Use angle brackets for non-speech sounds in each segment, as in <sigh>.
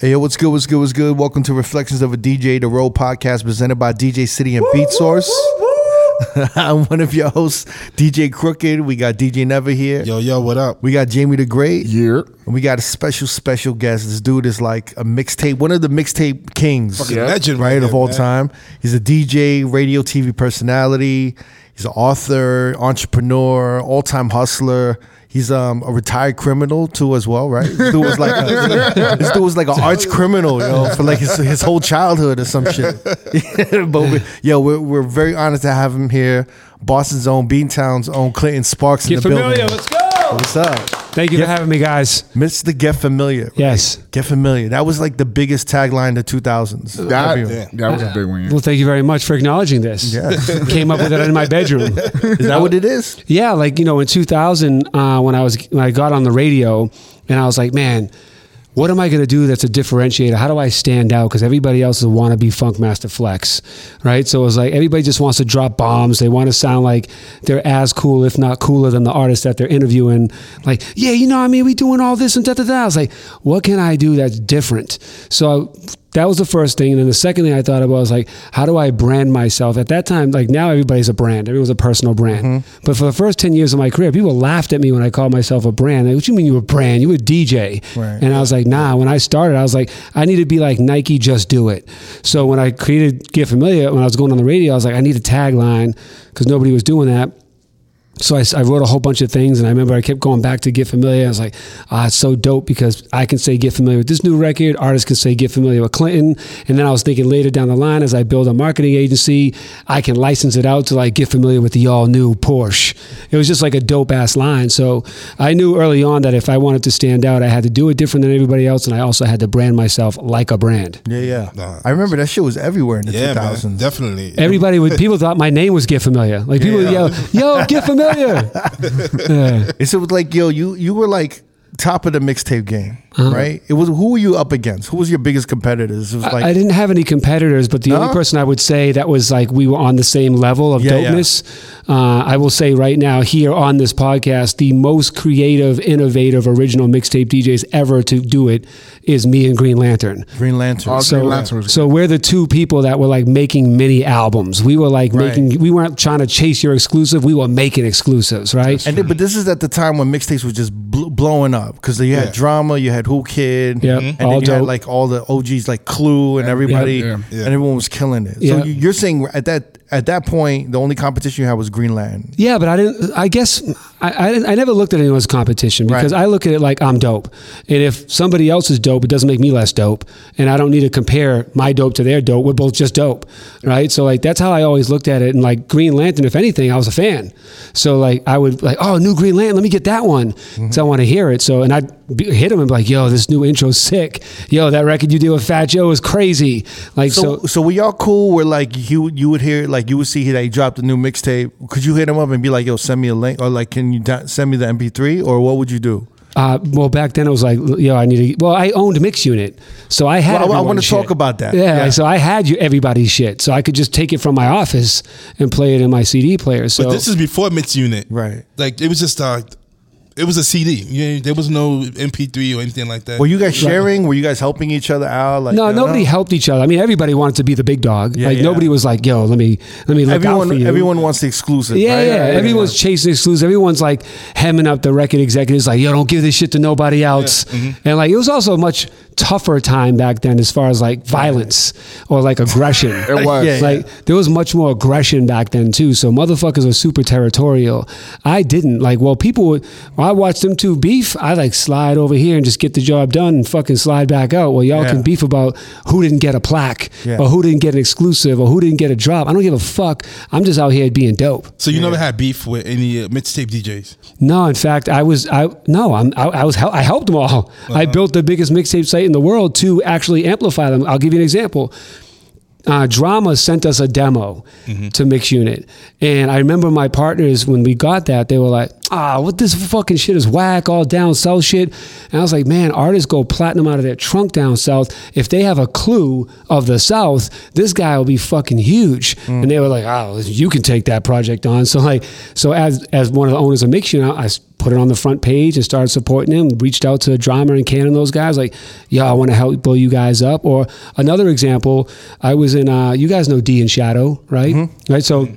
Hey, yo, what's good? What's good? What's good? Welcome to Reflections of a DJ, the Road podcast presented by DJ City and Beat Source. <laughs> I'm one of your hosts, DJ Crooked. We got DJ Never here. Yo, yo, what up? We got Jamie the Great. Yeah. And we got a special, special guest. This dude is like a mixtape, one of the mixtape kings, Fucking legend right right, of all man. time. He's a DJ, radio, TV personality. He's an author, entrepreneur, all time hustler. He's um, a retired criminal too, as well, right? This dude was like a, <laughs> this dude was like an arch criminal, yo, for like his, his whole childhood or some shit. <laughs> but we, yo, we're, we're very honored to have him here. Boston's own, Beantown's own, Clinton Sparks in the familiar. building. Let's go. What's up? Thank you for having me, guys. Mr. Get Familiar. right? Yes. Get Familiar. That was like the biggest tagline of the 2000s. That, Yeah. that was a big one. Well, thank you very much for acknowledging this. Yeah. <laughs> Came up with it in my bedroom. Is that what it is? Yeah, like you know, in 2000, uh, when I was when I got on the radio, and I was like, man, what am I going to do that's a differentiator? How do I stand out? Because everybody else is a wannabe Funkmaster Flex, right? So it was like everybody just wants to drop bombs. They want to sound like they're as cool, if not cooler, than the artist that they're interviewing. Like, yeah, you know, I mean, we doing all this and da da da. I was like, what can I do that's different? So. That was the first thing, and then the second thing I thought about was like, how do I brand myself? At that time, like now, everybody's a brand. Everyone's a personal brand. Mm-hmm. But for the first ten years of my career, people laughed at me when I called myself a brand. Like, what do you mean you a brand? You were a DJ? Right. And I was like, nah. When I started, I was like, I need to be like Nike. Just do it. So when I created Get Familiar, when I was going on the radio, I was like, I need a tagline because nobody was doing that. So I, I wrote a whole bunch of things, and I remember I kept going back to Get Familiar. I was like, ah, it's so dope because I can say Get Familiar with this new record. Artists can say Get Familiar with Clinton. And then I was thinking later down the line, as I build a marketing agency, I can license it out to like Get Familiar with the all new Porsche. It was just like a dope ass line. So I knew early on that if I wanted to stand out, I had to do it different than everybody else, and I also had to brand myself like a brand. Yeah, yeah. Nah. I remember that shit was everywhere in the Yeah, 2000s. man, definitely. Everybody would people thought my name was Get Familiar. Like people would yell, "Yo, Get Familiar!" <laughs> Yeah. It's it was like, yo, you you were like top of the mixtape game, Uh-huh. right? It was who were you up against? Who was your biggest competitors? It was like I didn't have any competitors, but the No? only person I would say that was like we were on the same level of Yeah, yeah. dopeness. Uh, I will say right now here on this podcast, the most creative, innovative, original mixtape DJs ever to do it is me and Green Lantern. Green Lantern. Awesome. So, Green Lantern was so we're the two people that were like making mini albums. We were like Right. making. We weren't trying to chase your exclusive. We were making exclusives, right? and then, but this is at the time when mixtapes were just bl- blowing up because you had Yeah. drama, you had Whoo Kid, Yep. and then you had like all the OGs like Clue and everybody, yeah, yeah. and everyone was killing it. Yeah. So you- you're saying at that at that point the only competition you had was Greenland. Yeah, but I didn't. I guess I I, I never looked at anyone's competition because Right. I look at it like I'm dope, and if somebody else is dope, it doesn't make me less dope, and I don't need to compare my dope to their dope. We're both just dope, right? So like that's how I always looked at it. And like Green Lantern, if anything, I was a fan. So like I would like, oh, new Green Lantern, let me get that one, Mm-hmm. so I want to hear it. So and I'd be, hit him and be like, yo, this new intro's sick. Yo, that record you did with Fat Joe is crazy. Like So, so. so, were y'all cool? Where like you you would hear like you would see that he dropped a new mixtape. Could you hit him up and be like, "Yo, send me a link," or like, "Can you da- send me the MP3?" Or what would you do? Uh, well, back then it was like, yo, I need to. Well, I owned Mix Unit, so I had. Well, I- I wanna talk about that. Yeah, Yeah. so I had you everybody's shit, so I could just take it from my office and play it in my CD player. So but this is before Mix Unit. Right. Like it was just uh it was a CD. Yeah, there was no MP3 or anything like that. Were you guys sharing? Were you guys helping each other out? Like, no, you know? nobody helped each other. I mean, everybody wanted to be the big dog. Yeah, like yeah. nobody was like, yo, let me let me look out for Everyone, you. everyone wants the exclusive. Yeah, right? yeah. Everyone's chasing exclusives. Everyone's like hemming up the record executives, like, yo, don't give this shit to nobody else. Mm-hmm. And like, it was also much tougher time back then as far as like violence or like aggression. <laughs> It was. Yeah, yeah. Like there was much more aggression back then too. So motherfuckers were super territorial. I didn't like. Well, people would. I watched them two beef. I like slide over here and just get the job done and fucking slide back out. Well, y'all Yeah. can beef about who didn't get a plaque Yeah. or who didn't get an exclusive or who didn't get a drop. I don't give a fuck. I'm just out here being dope. so you never had beef with any uh, mixtape DJs? No, in fact, I was I no, I'm I, I was I helped them all. I built the biggest mixtape site in the world to actually amplify them. I'll give you an example. Uh, Drama sent us a demo to Mix Unit, and I remember my partners when we got that they were like, "Ah, what this fucking shit is whack, all down south shit." And I was like, "Man, artists go platinum out of their trunk down south. If they have a clue of the south, this guy will be fucking huge." Mm. And they were like, "Oh, you can take that project on." So like, so as as one of the owners of Mix Unit, I put it on the front page and started supporting him. Reached out to Drama and Can and those guys, like, yo, I want to help blow you guys up. Or another example, I was in, uh, you guys know D and Shadow, right? Right. So.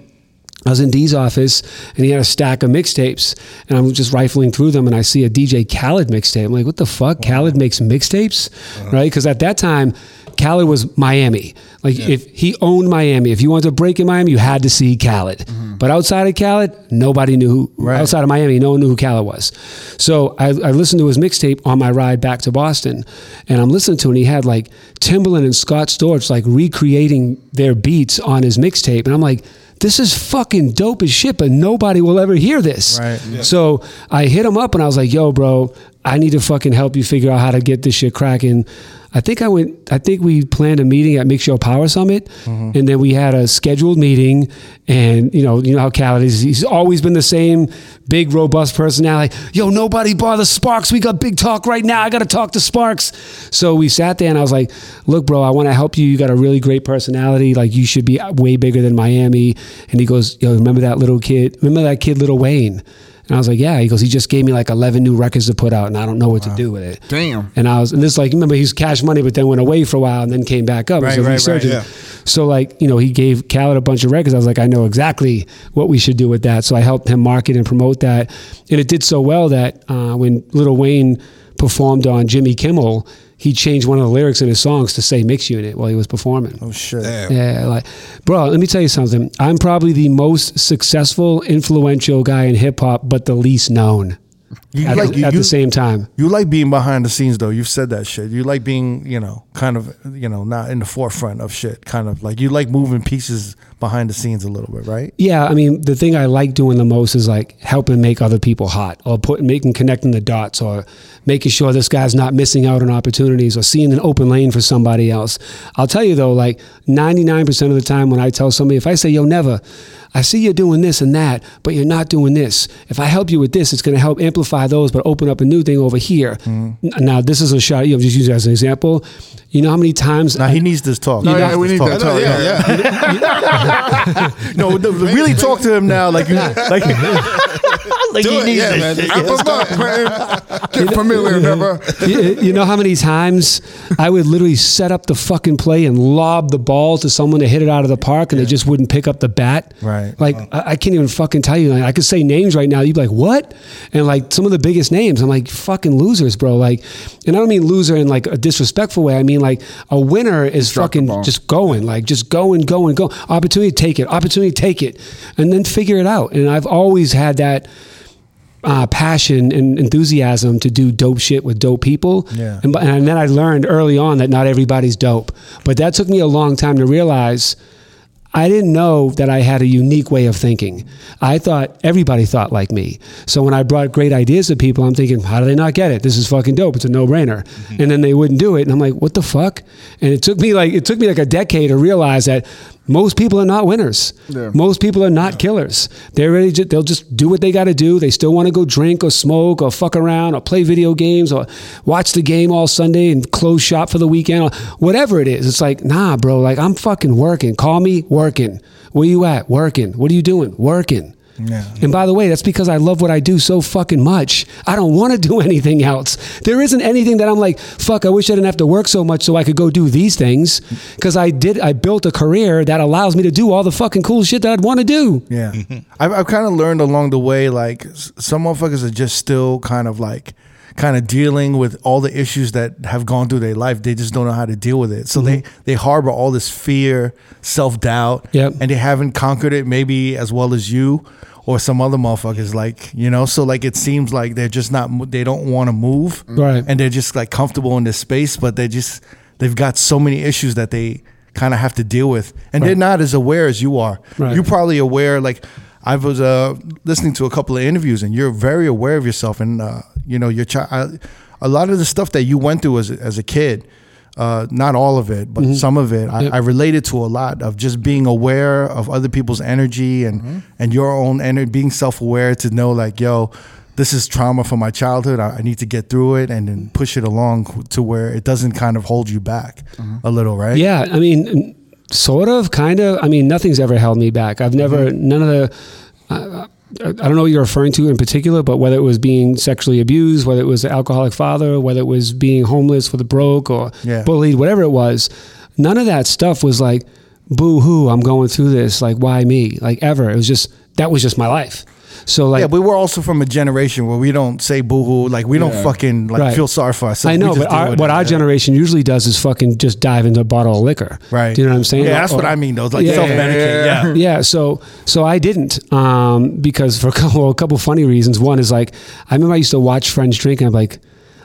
I was in D's office and he had a stack of mixtapes and I'm just rifling through them and I see a DJ Khaled mixtape. I'm like, what the fuck? Khaled makes mixtapes? Right? Because at that time, Khaled was Miami. Like if he owned Miami, if you wanted to break in Miami, you had to see Khaled. Mm-hmm. But outside of Khaled, nobody knew who, Right. outside of Miami, no one knew who Khaled was. So I, I listened to his mixtape on my ride back to Boston and I'm listening to it and he had like Timbaland and Scott Storch like recreating their beats on his mixtape. And I'm like, this is fucking dope as shit, but nobody will ever hear this. Right. So I hit him up and I was like, yo, bro, I need to fucking help you figure out how to get this shit cracking. I think I went, I think we planned a meeting at Mix Show Power Summit. Mm-hmm. And then we had a scheduled meeting. And, you know, you know how Khaled is. He's always been the same big, robust personality. Yo, nobody bother Sparks. We got big talk right now. I got to talk to Sparks. So we sat there and I was like, look, bro, I want to help you. You got a really great personality. Like, you should be way bigger than Miami. And he goes, yo, remember that little kid? Remember that kid, Lil Wayne? And I was like, yeah. He goes, he just gave me like 11 new records to put out, and I don't know what to do with it. Damn. And I was, and this like, remember, he's cash money, but then went away for a while and then came back up. Right, He's right, right, yeah. So like, you know, he gave Khaled a bunch of records. I was like, I know exactly what we should do with that. So I helped him market and promote that, and it did so well that uh, when Lil Wayne performed on Jimmy Kimmel, he changed one of the lyrics in his songs to say "mix unit" while he was performing. Oh shit. Damn. Yeah, like, bro, let me tell you something. I'm probably the most successful, influential guy in hip hop, but the least known You at, like the, you, at you- the same time. You like being behind the scenes though. You've said that shit. You like being, you know, kind of, you know, not in the forefront of shit. Kind of like you like moving pieces behind the scenes a little bit, right? Yeah, I mean, the thing I like doing the most is like helping make other people hot, or put making connecting the dots, or making sure this guy's not missing out on opportunities, or seeing an open lane for somebody else. I'll tell you though, like ninety nine percent of the time when I tell somebody, if I say, "Yo, never," I see you're doing this and that, but you're not doing this. If I help you with this, it's going to help amplify those, but open up a new thing over here. Mm-hmm. N- Now, this is a shot. You know, just use it as an example. You know how many times? Now he needs this talk. No, He yeah, needs we need talk. that talk. yeah, yeah. <laughs> <laughs> No, the- really talk to him now, like, <laughs> you- like, like Do he it, needs yeah, man. <laughs> shit. Up man. <laughs> Get familiar, never. you, you know how many times I would literally set up the fucking play and lob the ball to someone to hit it out of the park and they just wouldn't pick up the bat? Right. Like, I, I can't even fucking tell you. Like, I could say names right now. You'd be like, what? And like some of the biggest names, I'm like, fucking losers, bro. Like, and I don't mean loser in like a disrespectful way. I mean like a winner is Drop fucking just going, like just going, going, go. Opportunity, take it. Opportunity, take it. And then figure it out. And I've always had that uh, passion and enthusiasm to do dope shit with dope people. Yeah. And, and then I learned early on that not everybody's dope. But that took me a long time to realize I didn't know that I had a unique way of thinking. I thought everybody thought like me. So when I brought great ideas to people, I'm thinking, how do they not get it? This is fucking dope. It's a no brainer. And then they wouldn't do it. And I'm like, what the fuck? And it took me like, it took me like a decade to realize that most people are not winners. Yeah. Most people are not killers. They're ready they'll just do what they got to do. They still want to go drink or smoke or fuck around or play video games or watch the game all Sunday and close shop for the weekend or whatever it is. It's like, nah, bro, like I'm fucking working. Call me working. Where you at? Working. What are you doing? Working. Yeah. And by the way, that's because I love what I do so fucking much. I don't want to do <laughs> anything else. There isn't anything that I'm like, fuck, I wish I didn't have to work so much so I could go do these things. Because I did, I built a career that allows me to do all the fucking cool shit that I'd want to do. Yeah, <laughs> I've, I've kind of learned along the way, like some motherfuckers are just still kind of like, kind of dealing with all the issues that have gone through their life. They just don't know how to deal with it, so they mm-hmm. they harbor all this fear, self doubt, Yep. and they haven't conquered it maybe as well as you or some other motherfuckers. Like you know, so like it seems like they're just not, they don't want to move, Right. And they're just like comfortable in this space, but they just they've got so many issues that they kind of have to deal with, and they're not as aware as you are. Right. You probably aware like I was uh, listening to a couple of interviews and you're very aware of yourself and uh, you know your child a lot of the stuff that you went through as, as a kid uh, not all of it but some of it I, Yep. I related to a lot of just being aware of other people's energy and and your own energy being self-aware to know like yo this is trauma from my childhood. I, I need to get through it and then push it along to where it doesn't kind of hold you back a little right? Yeah, I mean, sort of, kind of. I mean, nothing's ever held me back. I've never, none of the. Uh, I don't know what you're referring to in particular, but whether it was being sexually abused, whether it was an alcoholic father, whether it was being homeless for the broke or Yeah. bullied, whatever it was, none of that stuff was like, boo hoo, I'm going through this. Like, why me? Like, ever. It was just, that was just my life. So, like, yeah, we were also from a generation where we don't say boohoo, like we don't Yeah. fucking like Right. feel sorry for ourselves. I know, but our, what it, our yeah. generation usually does is fucking just dive into a bottle of liquor. Right. Do you know what I'm saying? Yeah, that's Or- what I mean. Though, It's like Yeah, self medicate. yeah, Yeah. yeah so so i didn't um, because for a couple, a couple funny reasons one is like i remember i used to watch friends drink and i'm like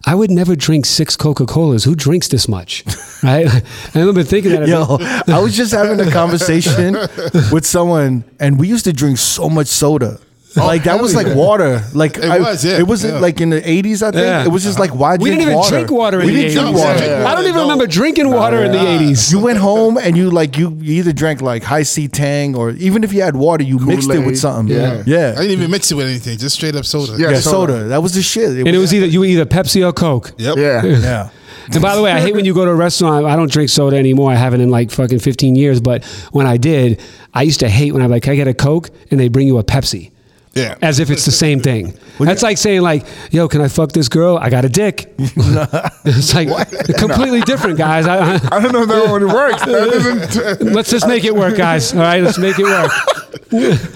i would never drink six coca-colas who drinks this much <laughs> right <laughs> i remember thinking that Yo, I was just having a conversation <laughs> with someone, and we used to drink so much soda. Oh, like that hell was like water. Like It I- was, yeah, It was yeah. like in the eighties. I think Yeah. it was just like why we drink didn't even water? drink water in we the didn't 80s. drink water. Yeah. i don't even No. remember drinking water in the 80s You went home and you like you, you either drank like Hi-C Tang or even if you had water, you mixed it with Kool-Aid. something. Yeah. I didn't even mix it with anything, just straight up soda. Yeah. yeah. soda. Soda. That was the shit. and it was either you were either pepsi or coke Yep. Yeah. <laughs> yeah. And by the way, I hate when you go to a restaurant. I don't drink soda anymore. I haven't in like fucking 15 years. But when I did, I used to hate when I'm like, can I get a Coke? And they bring you a Pepsi. Yeah. As if it's the same thing. <laughs> That's like saying like, yo, can I fuck this girl? I got a dick. <laughs> it's like <laughs> completely different, guys. I, I don't know if that one works. That isn't. let's just make it work, guys. All right, let's make it work.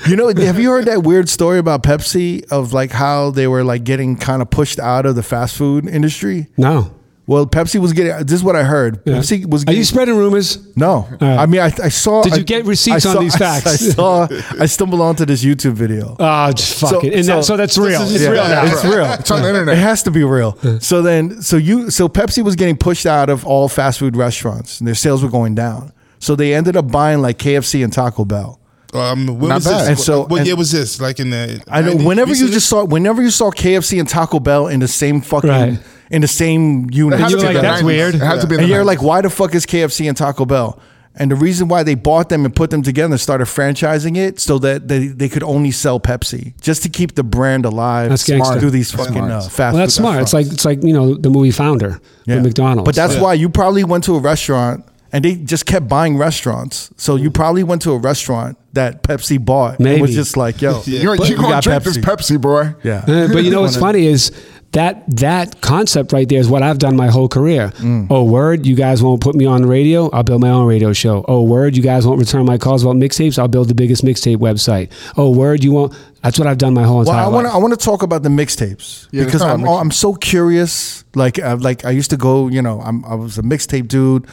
You know, have you heard that weird story about Pepsi of like how they were like getting kind of pushed out of the fast food industry? No. Well, Pepsi was getting. This is what I heard. Yeah. Pepsi was. Getting, Are you spreading rumors? No, right. I mean, I, I saw. Did you I- get receipts I on saw- these <laughs> facts? I, saw. I stumbled onto this YouTube video. Oh, just fuck So- it. And so- that, so that's real. It's Yeah. real now. It's real. It's on the internet. It has to be real. So then, so you, so Pepsi was getting pushed out of all fast food restaurants, and their sales were going down. So they ended up buying like KFC and Taco Bell. Um, when Not was bad. this? And so- what and- year was this? Like in the I know. Whenever you Recently? just saw, whenever you saw KFC and Taco Bell in the same fucking, Right. In the same unit, It had you're like, that's 90s. weird. It had to be. in and the you're 90s. like, why the fuck is KFC and Taco Bell? And the reason why they bought them and put them together and started franchising it so that they, they could only sell Pepsi just to keep the brand alive That's gangster. through these That's fucking smart. uh, fast. Well, that's food smart. It's like it's like you know the movie Founder with McDonald's. But that's Yeah. why you probably went to a restaurant and they just kept buying restaurants. So you probably went to a restaurant that Pepsi bought. and Maybe. was just like, yo, Yeah. <laughs> You're, but you we gonna got drink this Pepsi, boy? Yeah. Uh, but you know <laughs> what's funny is that that concept right there is what I've done my whole career. Mm. Oh, word, you guys won't put me on the radio. I'll build my own radio show. Oh, word, you guys won't return my calls about mixtapes. I'll build the biggest mixtape website. Oh, word, you won't. That's what I've done my whole entire Well, I want to life. I want to talk about the mixtapes Yeah, because I'm about I'm so curious. Like uh, like I used to go, you know, I'm, I was a mixtape dude.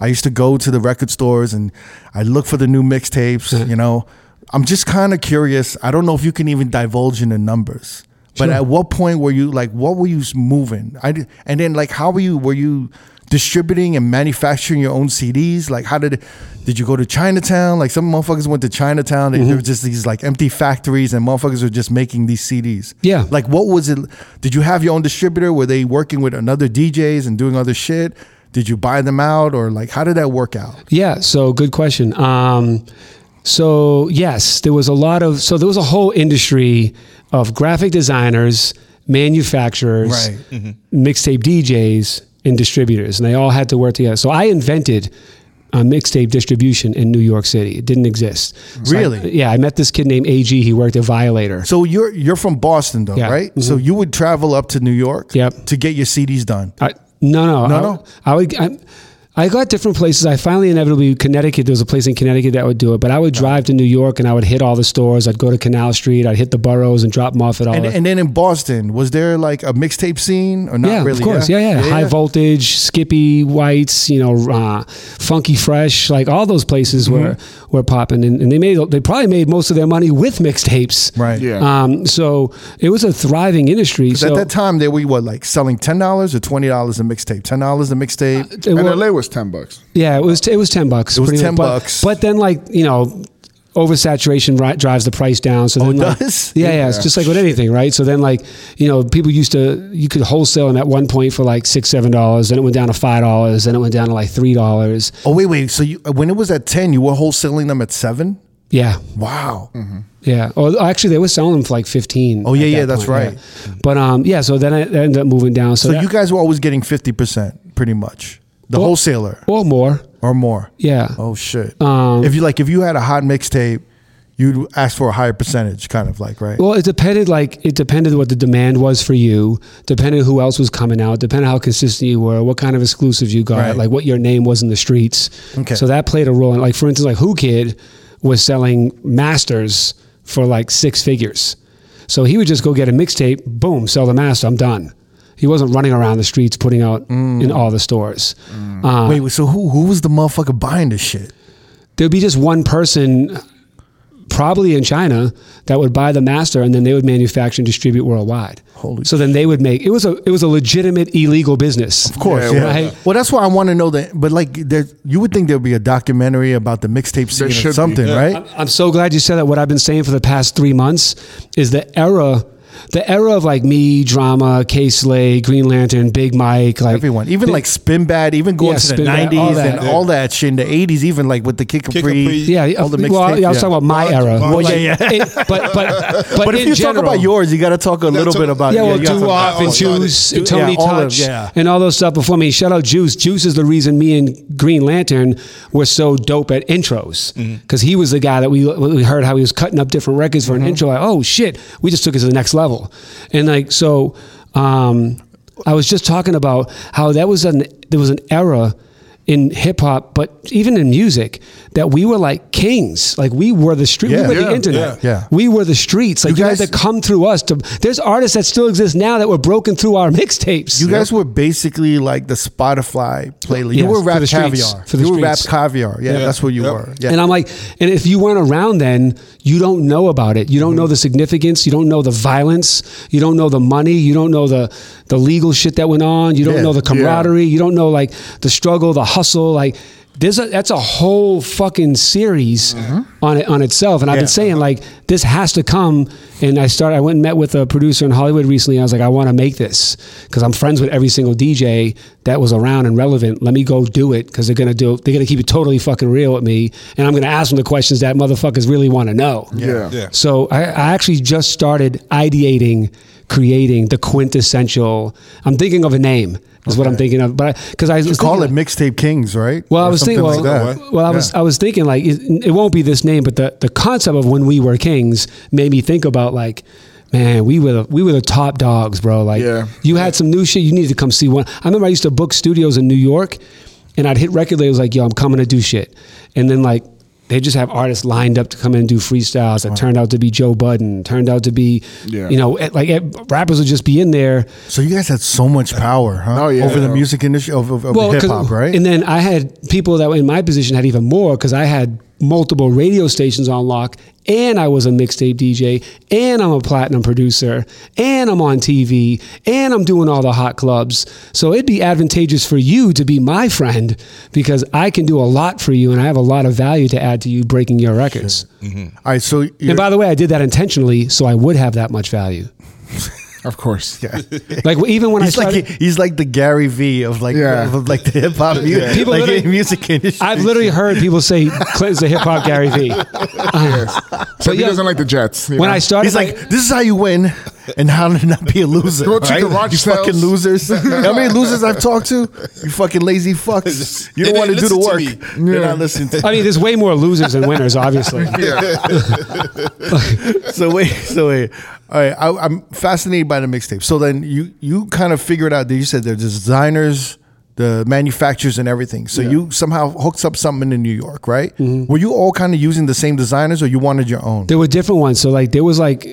I used to go to the record stores and I look for the new mixtapes. <laughs> You know, I'm just kind of curious. I don't know if you can even divulge in the numbers. But at what point were you like? What were you moving? I did, and then like how were you? Were you distributing and manufacturing your own CDs? Like how did did you go to Chinatown? Like some motherfuckers went to Chinatown. Mm-hmm. There were just these like empty factories, and motherfuckers were just making these CDs. Yeah. Like what was it? Did you have your own distributor? Were they working with another DJs and doing other shit? Did you buy them out or like how did that work out? Yeah, so good question. Um, so yes, there was a lot of so there was a whole industry of graphic designers, manufacturers, Right. mixtape DJs, and distributors, and they all had to work together. So I invented uh, mixtape distribution in New York City. It didn't exist. So I- Really? yeah, I met this kid named AG. He worked at Violator. So you're you're from Boston though, Yeah. right? So you would travel up to New York Yep. to get your CDs done. I, no, no, No, I, no? I would. I, I got different places. I finally inevitably Connecticut. There was a place in Connecticut that would do it, but I would drive to New York and I would hit all the stores. I'd go to Canal Street. I'd hit the boroughs and drop them off at all. And, the, and then in Boston, was there like a mixtape scene or not yeah, really? of course. Yeah, yeah. High voltage, Skippy, Whites, you know, uh, Funky Fresh, like all those places Mm-hmm. were were popping, and, and they made they probably made most of their money with mixtapes. Right. Yeah. Um, so it was a thriving industry. So at that time, they were what like selling ten dollars or twenty dollars a mixtape. Ten dollars a mixtape. it And wa- LA was ten bucks. Yeah, it was it was ten bucks. It was 10 much. But- bucks. But, then, like you know, oversaturation ri- drives the price down. So Oh, then, it like, does? Yeah, yeah, It's just like with anything, right? So then, like you know, people used to you could wholesale them at one point for like six, seven dollars. Then it went down to five dollars. Then it went down to like three dollars. Oh wait, wait. So you, when it was at ten, you were wholesaling them at seven. Yeah, Wow. yeah. Or actually, they were selling them for like fifteen. Oh, yeah, at yeah, that that's point, right. yeah. But um, yeah. So then I ended up moving down. So, So that- you guys were always getting fifty percent, pretty much. The Well- wholesaler or more. or more. Yeah. Oh shit. Um, if you like, if you had a hot mixtape, you'd ask for a higher percentage, kind of like right. Well, it depended. Like it depended what the demand was for you. Depended who else was coming out. Depended how consistent you were. What kind of exclusives you got. Right. Like what your name was in the streets. Okay. So that played a role. in Like for instance, like Whoo Kid was selling masters for like six figures. So he would just go get a mixtape, boom, sell the master. I'm done. He wasn't running around the streets putting out in all the stores. Uh, Wait, so who who was the motherfucker buying this shit? there'd be just one person probably in China that would buy the master and then they would manufacture and distribute worldwide. Holy so then they would make it was a it was a legitimate illegal business. Of course, Yeah, yeah. right. Well, that's why I want to know that. But like, there, you would think there'd be a documentary about the mixtape scene or should be, something, yeah. right? I'm, I'm so glad you said that. What I've been saying for the past three months is the era, the era of like me, drama, Kay Slay, Green Lantern, Big Mike, like Everyone, even like Spinbad, even going Yeah, to the '90s all that. and all that shit in the '80s, even like with the Kid Capri, Capri. Yeah, all the well, mixtapes. yeah, I was yeah. talking about my Bond- era. Bond- Well, Like, yeah, yeah. it- but but but, <laughs> But if you general, talk about yours, you got to talk a little talk- bit about Yeah, well, you gotta do talk off and got it. Juice and Yeah, Tony all of- Touch yeah. and all those stuff before me. Shout out Juice. Juice is the reason me and Green Lantern were so dope at intros mm-hmm. because he was the guy that we we heard how he was cutting up different records for an mm-hmm. intro. Like, oh shit, we just took it to the next level, and like so. Um, I was just talking about how that was an there was an era in hip hop, but even in music, that we were like kings. Like we were the street. Yeah. we were Yeah, the internet. yeah. Yeah. We were the streets. Like You you, had to come through us. To there's artists that still exist now that were broken through our <laughs> mixtapes. You guys were basically like the Spotify playlist. You Yes, were for rap the streets. caviar. For the you were RapCaviar. Yeah, Yeah. that's what you Yep. were. Yeah. And I'm like, and if you weren't around then, you don't know about it. You don't Mm-hmm. know the significance. You don't know the violence. You don't know the money. You don't know the the legal shit that went on. You don't Yeah. know the camaraderie. You don't know like the struggle, the hustle. Like there's a that's a whole fucking series on it on itself. And I've Mm-hmm. Been saying like this has to come. And I started. I went and met with a producer in Hollywood recently. I was like, I want to make this because I'm friends with every single DJ that was around and relevant. Let me go do it because they're gonna do. They're gonna keep it totally fucking real with me, and I'm gonna ask them the questions that motherfuckers really want to know. Yeah. Yeah. So I, I actually just started ideating, creating the quintessential. I'm thinking of a name. Is what I'm thinking of, but because I, was Call it mixtape kings, right? well, I was thinking. Well, like that. well, I was I was thinking like it, it won't be this name, but the the concept of when we were kings made me think about like, man, we were the, we were the top dogs, bro. Like, Yeah. you had some new shit. You needed to come see one. I remember I used to book studios in New York, and I'd hit record labels like, yo, I'm coming to do shit, and then like. They just have artists lined up to come in and do freestyles that turned out to be Joe Budden, turned out to be, Yeah. you know, eh, like eh, rappers would just be in there. So you guys had so much power, huh? Oh, yeah. Over the music industry, of, of, of hip 'cause- hop, right? And then I had people that were in my position had even more because I had multiple radio stations on lock, and I was a mixtape DJ, and I'm a platinum producer, and I'm on TV, and I'm doing all the hot clubs. So it'd be advantageous for you to be my friend because I can do a lot for you, and I have a lot of value to add to you breaking your records. Mm-hmm. All right, so And by the way, I did that intentionally, so I would have that much value. <laughs> Of course. Yeah. <laughs> like even when he's I like started, he's like the Gary V of like Yeah. of like the hip hop <laughs> music, People like music <laughs> industry. I've literally heard people say Clinton's the hip hop Gary V. Uh, So he yeah. doesn't like the Jets. when know? I started, He's like, this is how you win, and how to not be a loser. Go to right? garage you sales. fucking losers. You <laughs> know how many losers I've talked to? You fucking lazy fucks. You don't want to do the work. listen to They're not listening to I mean, there's way more losers than winners, obviously. <laughs> <laughs> so wait, so wait. All right, I, I'm fascinated by the mixtape. So then you you kind of figured out that you said there's designers, the manufacturers, and everything. So you somehow hooked up something in New York, right? Mm-hmm. Were you all kind of using the same designers, or you wanted your own? There were different ones. So like there was like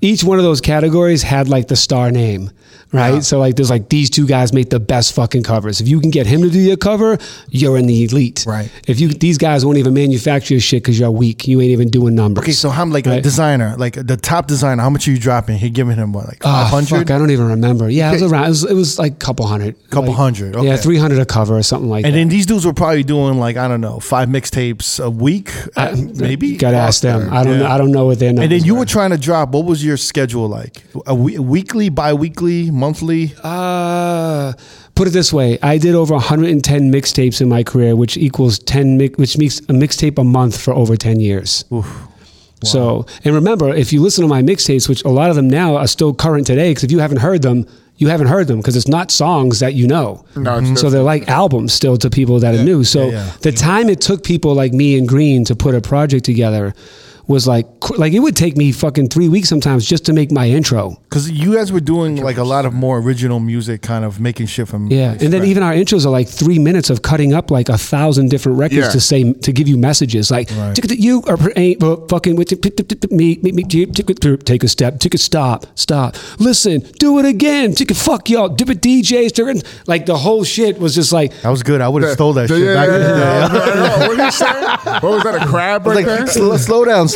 each one of those categories had like the star name, right? So like there's like these two guys make the best fucking covers. If you can get him to do your cover, you're in the elite. Right. If you these guys won't even manufacture your shit because you're weak, you ain't even doing numbers. Okay, so I'm like a designer, like the top designer. How much are you dropping? He giving him what, like a Oh, five hundred? fuck, I don't even remember. Yeah, it was around. It was, it was like a couple hundred. Couple Like, hundred, Yeah, three hundred a cover or something like that. And that. then these dudes were probably doing like I don't know five mixtapes a week, uh, maybe. Got to ask them. I don't. Yeah. know I don't know what numbers And then you were. were trying to drop. What was your schedule like? A we- weekly, bi-weekly, monthly? Uh, put it this way: I did over 110 mixtapes in my career, which equals 10, mi- which makes a mixtape a month for over 10 years. So, and remember, if you listen to my mixtapes, which a lot of them now are still current today, because if you haven't heard them, you haven't heard them because it's not songs that you know. No, it's so they're like albums still to people that are new. So Yeah, yeah. the time it took people like me and Green to put a project together was like like it would take me fucking three weeks sometimes just to make my intro. Because you guys were doing like a lot of more original music, kind of making shit from Yeah, and then even our intros are like three minutes of cutting up like a thousand different records Yeah. to say to give you messages like Right. You are ain't fucking with it, tick it, tick it, me me me tick it, tick- take a step take a stop stop listen do it again take a fuck y'all different DJs like the whole shit was just like that was good. I would have stole that Yeah, shit back in the day. yeah, I yeah. I know. What did he say? What was that? A crab was right there? like,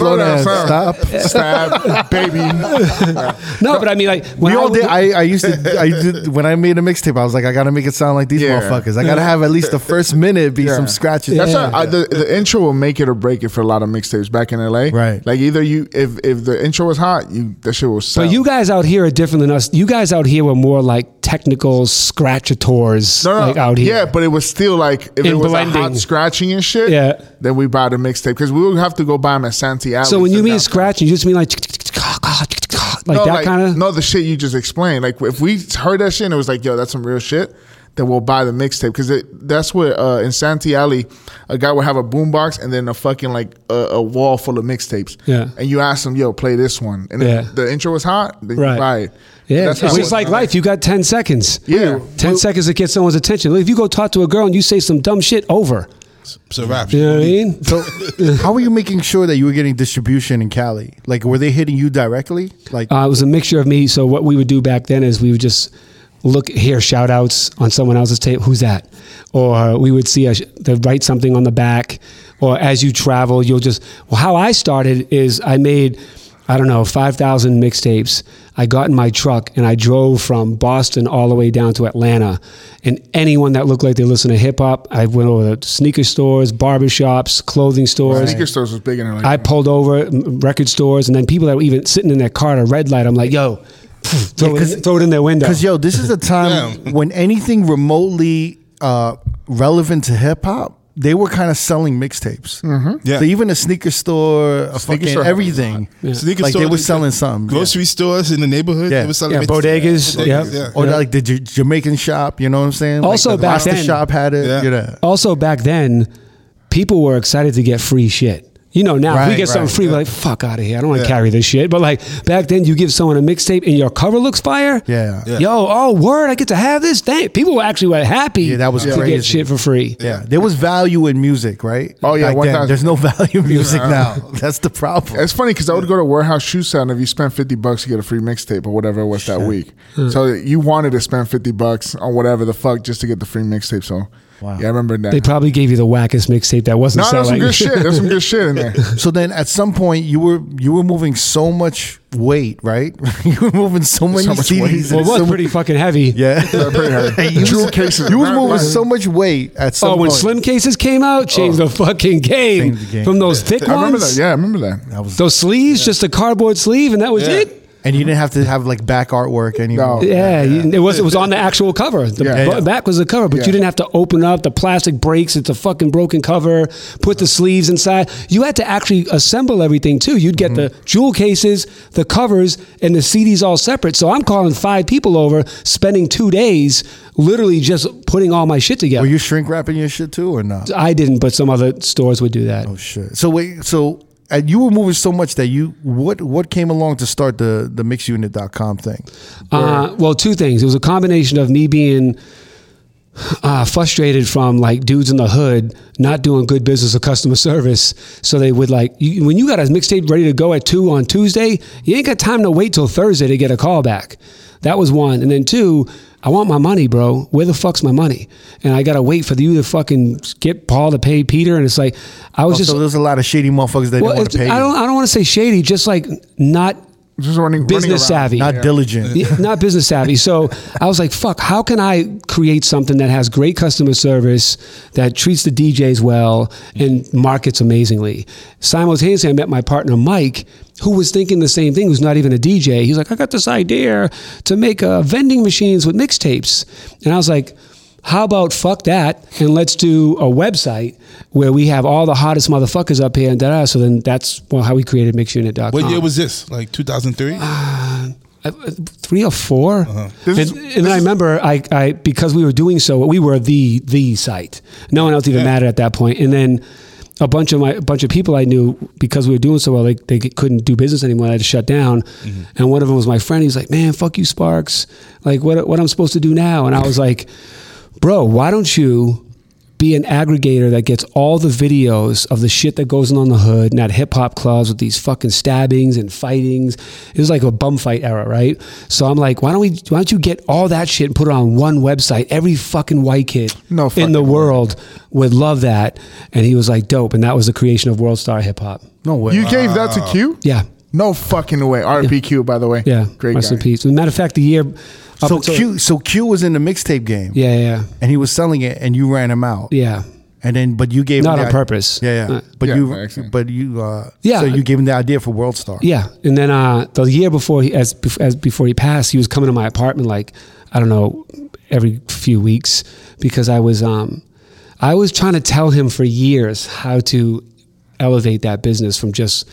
slow, slow down, down, stop. <laughs> Stab, baby. <laughs> no but I mean like when we I all would- did. I, I used to. I did when I made a mixtape. I was like, I gotta make it sound like these Yeah. motherfuckers. I gotta have at least the <laughs> first minute be Yeah. some scratches. That's Yeah. why I, the, the intro will make it or break it for a lot of mixtapes back in LA. Right. Like either you, if if the intro was hot, you that shit will sell. But you guys out here are different than us. You guys out here were more like technical scratchators no, no, like out here. Yeah, but it was still like if In it was a blending. hot scratching and shit. Yeah. Then we buy the mixtape because we would have to go buy them at Alley. So when you mean scratching, you just mean like like no, that kind of. no, the shit you just explained. Like if we heard that shit and it was like, yo, that's some real shit. Then we'll buy the mixtape because that's where uh, in Santee Alley, a guy would have a boombox and then a fucking like a, a wall full of mixtapes. Yeah. and you ask him, yo, play this one, and Yeah. if the intro was hot, then Right. you buy it. Yeah, That's it's just like life. You got ten seconds. Yeah. 10 seconds to get someone's attention. Look, if you go talk to a girl and you say some dumb shit, over. It's a rap. You know what I mean? So, <laughs> how were you making sure that you were getting distribution in Cali? Like, were they hitting you directly? Like, Uh, it was a mixture of me. So what we would do back then is we would just look, hear shout outs on someone else's tape. Who's that? Or we would see a, they write something on the back. Or as you travel, you'll just, well, how I started is I made, I don't know, 5,000 mixtapes. I got in my truck and I drove from Boston all the way down to Atlanta. And anyone that looked like they listened to hip hop, I went over to sneaker stores, barbershops, clothing stores. Sneaker stores was big in LA. I pulled over record stores, and then people that were even sitting in their car at a red light. I'm like, yo, throw, Yeah, it, 'cause- throw it in their window. because yo, this is a <laughs> time Yeah. when anything remotely uh, relevant to hip hop, they were kind of selling mixtapes. Mm-hmm. Yeah. So even a sneaker store, a Sneaker fucking store had everything, Sneaker like they were selling something. yeah. Grocery stores in the neighborhood. Yeah. They were selling Yeah, mixtapes. bodegas, yeah. yeah. Or like the J- Jamaican shop, you know what I'm saying? Also like the back Rasta then- shop had it. Yeah. You know. also, back then, people were excited to get free shit. You know, now if we Right, get something right, free, we're like, fuck out of here. I don't want to Yeah. carry this shit. But like back then, you give someone a mixtape and your cover looks fire. Yeah. Yeah. Yo, oh, word, I get to have this. Dang, people were actually were happy Yeah, that was to crazy. get shit for free. Yeah, there was value in music, right? Oh, yeah, Back 1000. then. There's no value in music now. <laughs> That's the problem. It's funny because I would go to warehouse shoe sale, and if you spent fifty bucks, you get a free mixtape or whatever it was that week. So you wanted to spend fifty bucks on whatever the fuck just to get the free mixtape. So Wow. yeah, I remember that. They probably gave you the wackest mixtape that wasn't no, there's some good shit. There's some good shit in there. <laughs> So then, at some point, you were you were moving so much weight, right? <laughs> you were moving so many much CDs. weight. well, it was so pretty fucking heavy. Yeah. <laughs> pretty hard. you Jewel cases. You was moving so much weight at some Oh, when point. slim cases came out, changed oh. the fucking game. The game. From those thick I remember ones, that. Yeah, I remember that. That was, those sleeves, just a cardboard sleeve, and that was Yeah. it. And you didn't have to have like back artwork anymore. No. Yeah, you- it was. It was on the actual cover. The Yeah. bu- Yeah. back was the cover, but Yeah. you didn't have to open up. The plastic breaks. It's a fucking broken cover. Put the sleeves inside. You had to actually assemble everything too. You'd get the mm-hmm. jewel cases, the covers, and the CDs all separate. So I'm calling five people over, spending two days, literally just putting all my shit together. Were you shrink wrapping your shit too, or not? I didn't, but some other stores would do that. Oh shit! So wait, so uh, you were moving so much that you what what came along to start the the mixunit.com thing? Uh, well, two things. It was a combination of me being uh, frustrated from like dudes in the hood not doing good business or customer service. So they would like, you, when you got a mixtape ready to go at two on Tuesday, you ain't got time to wait till Thursday to get a call back. That was one. And then two, I want my money, bro. Where the fuck's my money? And I gotta wait for you to fucking get Paul to pay Peter. And it's like, I was Oh, just, so there's a lot of shady motherfuckers that well, didn't want to pay I don't, I don't want to say shady, just like not Just running, Business running savvy. not diligent. Yeah, <laughs> not business savvy. So I was like, fuck, how can I create something that has great customer service, that treats the DJs well, and markets amazingly? Simultaneously, I met my partner, Mike, who was thinking the same thing, who's not even a DJ. He's like, I got this idea to make uh, vending machines with mixtapes. And I was like, how about fuck that and let's do a website where we have all the hottest motherfuckers up here and da da. So then that's well, how we created mixunit.com. What year was this? Like 2003? Uh, three or 4 This is- and, and then I remember I, I because we were doing so we were the the site. No one else even Yeah. mattered at that point. And then a bunch of my a bunch of people I knew because we were doing so well, they, they couldn't do business anymore. I had to shut down. Mm-hmm. And one of them was my friend. He's like, "Man, fuck you, Sparks. Like, what what I'm supposed to do now?" And I was like, "Bro, why don't you?" Be an aggregator that gets all the videos of the shit that goes on in the hood and at hip hop clubs with these fucking stabbings and fightings. It was like a bum fight era, right? So I'm like, why don't we? Why don't you get all that shit and put it on one website? Every fucking white kid No in the fucking way. world would love that. And he was like, dope. And that was the creation of World Star Hip Hop. No way. You gave that to Q? Yeah. No fucking way. RPQ, by the way. Yeah. Great Rest guy. in peace. As a matter of fact, the year. Up so until- Q, so Q was in the mixtape game. Yeah, yeah. and he was selling it, and you ran him out. Yeah. and then but you gave Not him on the- purpose. Yeah, yeah. Uh, But Yeah, you, by but you, uh, Yeah. So you gave him the idea for World Star. Yeah, and then uh, the year before he as, as before he passed, he was coming to my apartment like I don't know every few weeks because I was um I was trying to tell him for years how to elevate that business from just.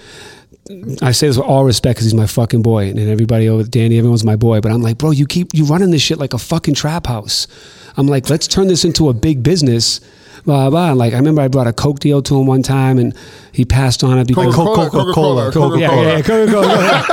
I say this with all respect because he's my fucking boy, and everybody over Danny, everyone's my boy. But I'm like, bro, you keep you running this shit like a fucking trap house. I'm like, let's turn this into a big business. Blah blah. And like I remember I brought a Coke deal to him one time, and he passed on it because Coca-Cola, Coca-Cola, Coca-Cola, yeah, yeah, yeah, Coca-Cola.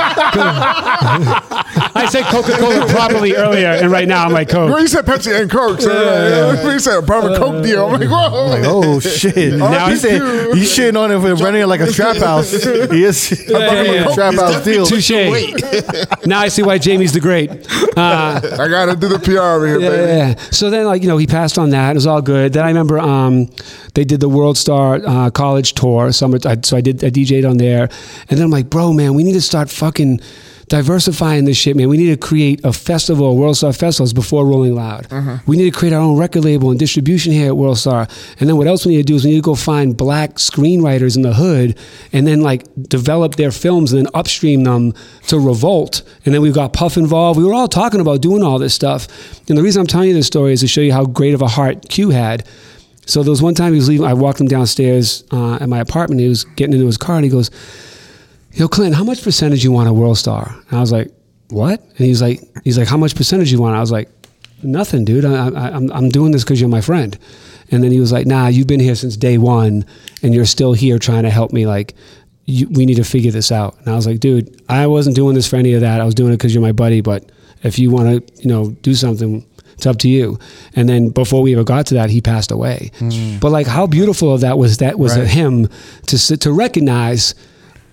I said Coca-Cola properly earlier, and right now I'm like Well, Coke. you said Pepsi and Coke. So yeah, you said a private Coke deal. I'm like, whoa. Like, oh shit! <laughs> Now now I- he said you shitting on him for running it like a trap house. <laughs> He is yeah, yeah. trap house deal. Touche. <laughs> now I see why Jamie's the great. Uh, I gotta do the PR over here, yeah, baby. yeah, yeah. So then, like you know, he passed on that. It was all good. Then I remember um, they did the World Star uh, College tour. Summer, I, so I did. I DJ'd on there, and then I'm like, bro, man, we need to start fucking diversifying this shit, man. We need to create a festival, World Star Festivals, before Rolling Loud. We need to create our own record label and distribution here at World Star. And then what else we need to do is we need to go find black screenwriters in the hood and then like develop their films and then upstream them to Revolt. And then we've got Puff involved. We were all talking about doing all this stuff. And the reason I'm telling you this story is to show you how great of a heart Q had. So there was one time he was leaving. I walked him downstairs uh, at my apartment. He was getting into his car and he goes, yo, Clint, how much percentage you want a World Star? And I was like, what? And he's like, he's like, how much percentage you want? I was like, nothing, dude. I, I, I'm, I'm doing this because you're my friend. And then he was like, nah, you've been here since day one and you're still here trying to help me. Like, you, we need to figure this out. And I was like, dude, I wasn't doing this for any of that. I was doing it because you're my buddy. But if you want to, you know, do something, it's up to you. And then before we ever got to that, he passed away. Hmm. But like, how beautiful of that was that was Right. him to to recognize.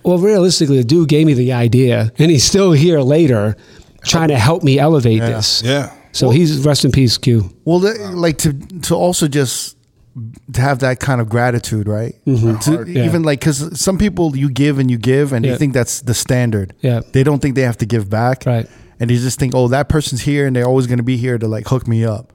Well, realistically, the dude gave me the idea, and he's still here later, trying to help me elevate this. Yeah. So he's rest in peace, Q. Well, th- like to to also just to have that kind of gratitude, right? Mm-hmm. To, Yeah. Even like because some people you give and you give, and Yeah. they think that's the standard. Yeah. They don't think they have to give back. Right. And they just think, oh, that person's here, and they're always going to be here to like hook me up.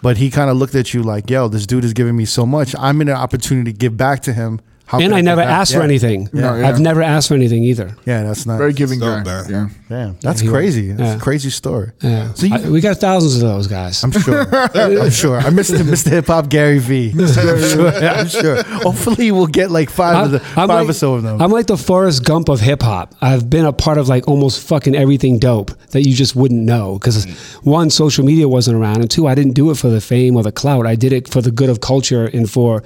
But he kind of looked at you like, yo, this dude is giving me so much. I'm in an opportunity to give back to him. How and I never back? asked for Yeah. anything. No, yeah. I've never asked for anything either. Yeah, that's not Very giving guy. bad. Yeah. Damn, that's he crazy. was. That's Yeah. a crazy story. Yeah. So you, I- we got thousands of those guys. I'm sure. <laughs> I'm sure. I missed Mr. Hip Hop Gary V. <laughs> I'm sure. I'm sure. Hopefully, we'll get like 5 of the five like, or so of them. I'm like the Forrest Gump of hip hop. I've been a part of like almost fucking everything dope that you just wouldn't know. Because one, social media wasn't around, and two, I didn't do it for the fame or the clout. I did it for the good of culture and for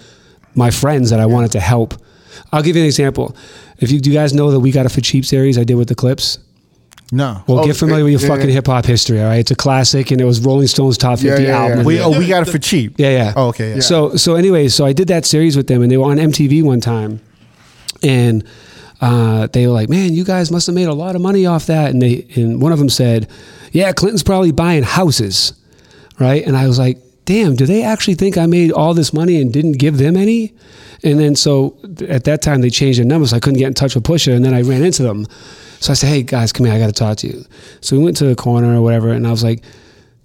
my friends that I wanted to help. I'll give you an example. If you do you guys know the We Got It for Cheap series I did with the Clipse? no. Well, Oh, get familiar with your yeah, fucking yeah. hip hop history, all right? It's a classic, and it was Rolling Stones top fifty yeah, yeah. album. we, oh, we got it for cheap. Yeah, yeah. Oh, okay. Yeah. So so anyways, so I did that series with them, and they were on MTV one time, and uh, they were like, "Man, you guys must have made a lot of money off that." And they and one of them said, "Yeah, Clinton's probably buying houses, right?" And I was like, "Damn, do they actually think I made all this money and didn't give them any?" And then so at that time they changed their numbers. I couldn't get in touch with Pusha, and then I ran into them. So I said, "Hey guys, come here. I got to talk to you." So we went to the corner or whatever, and I was like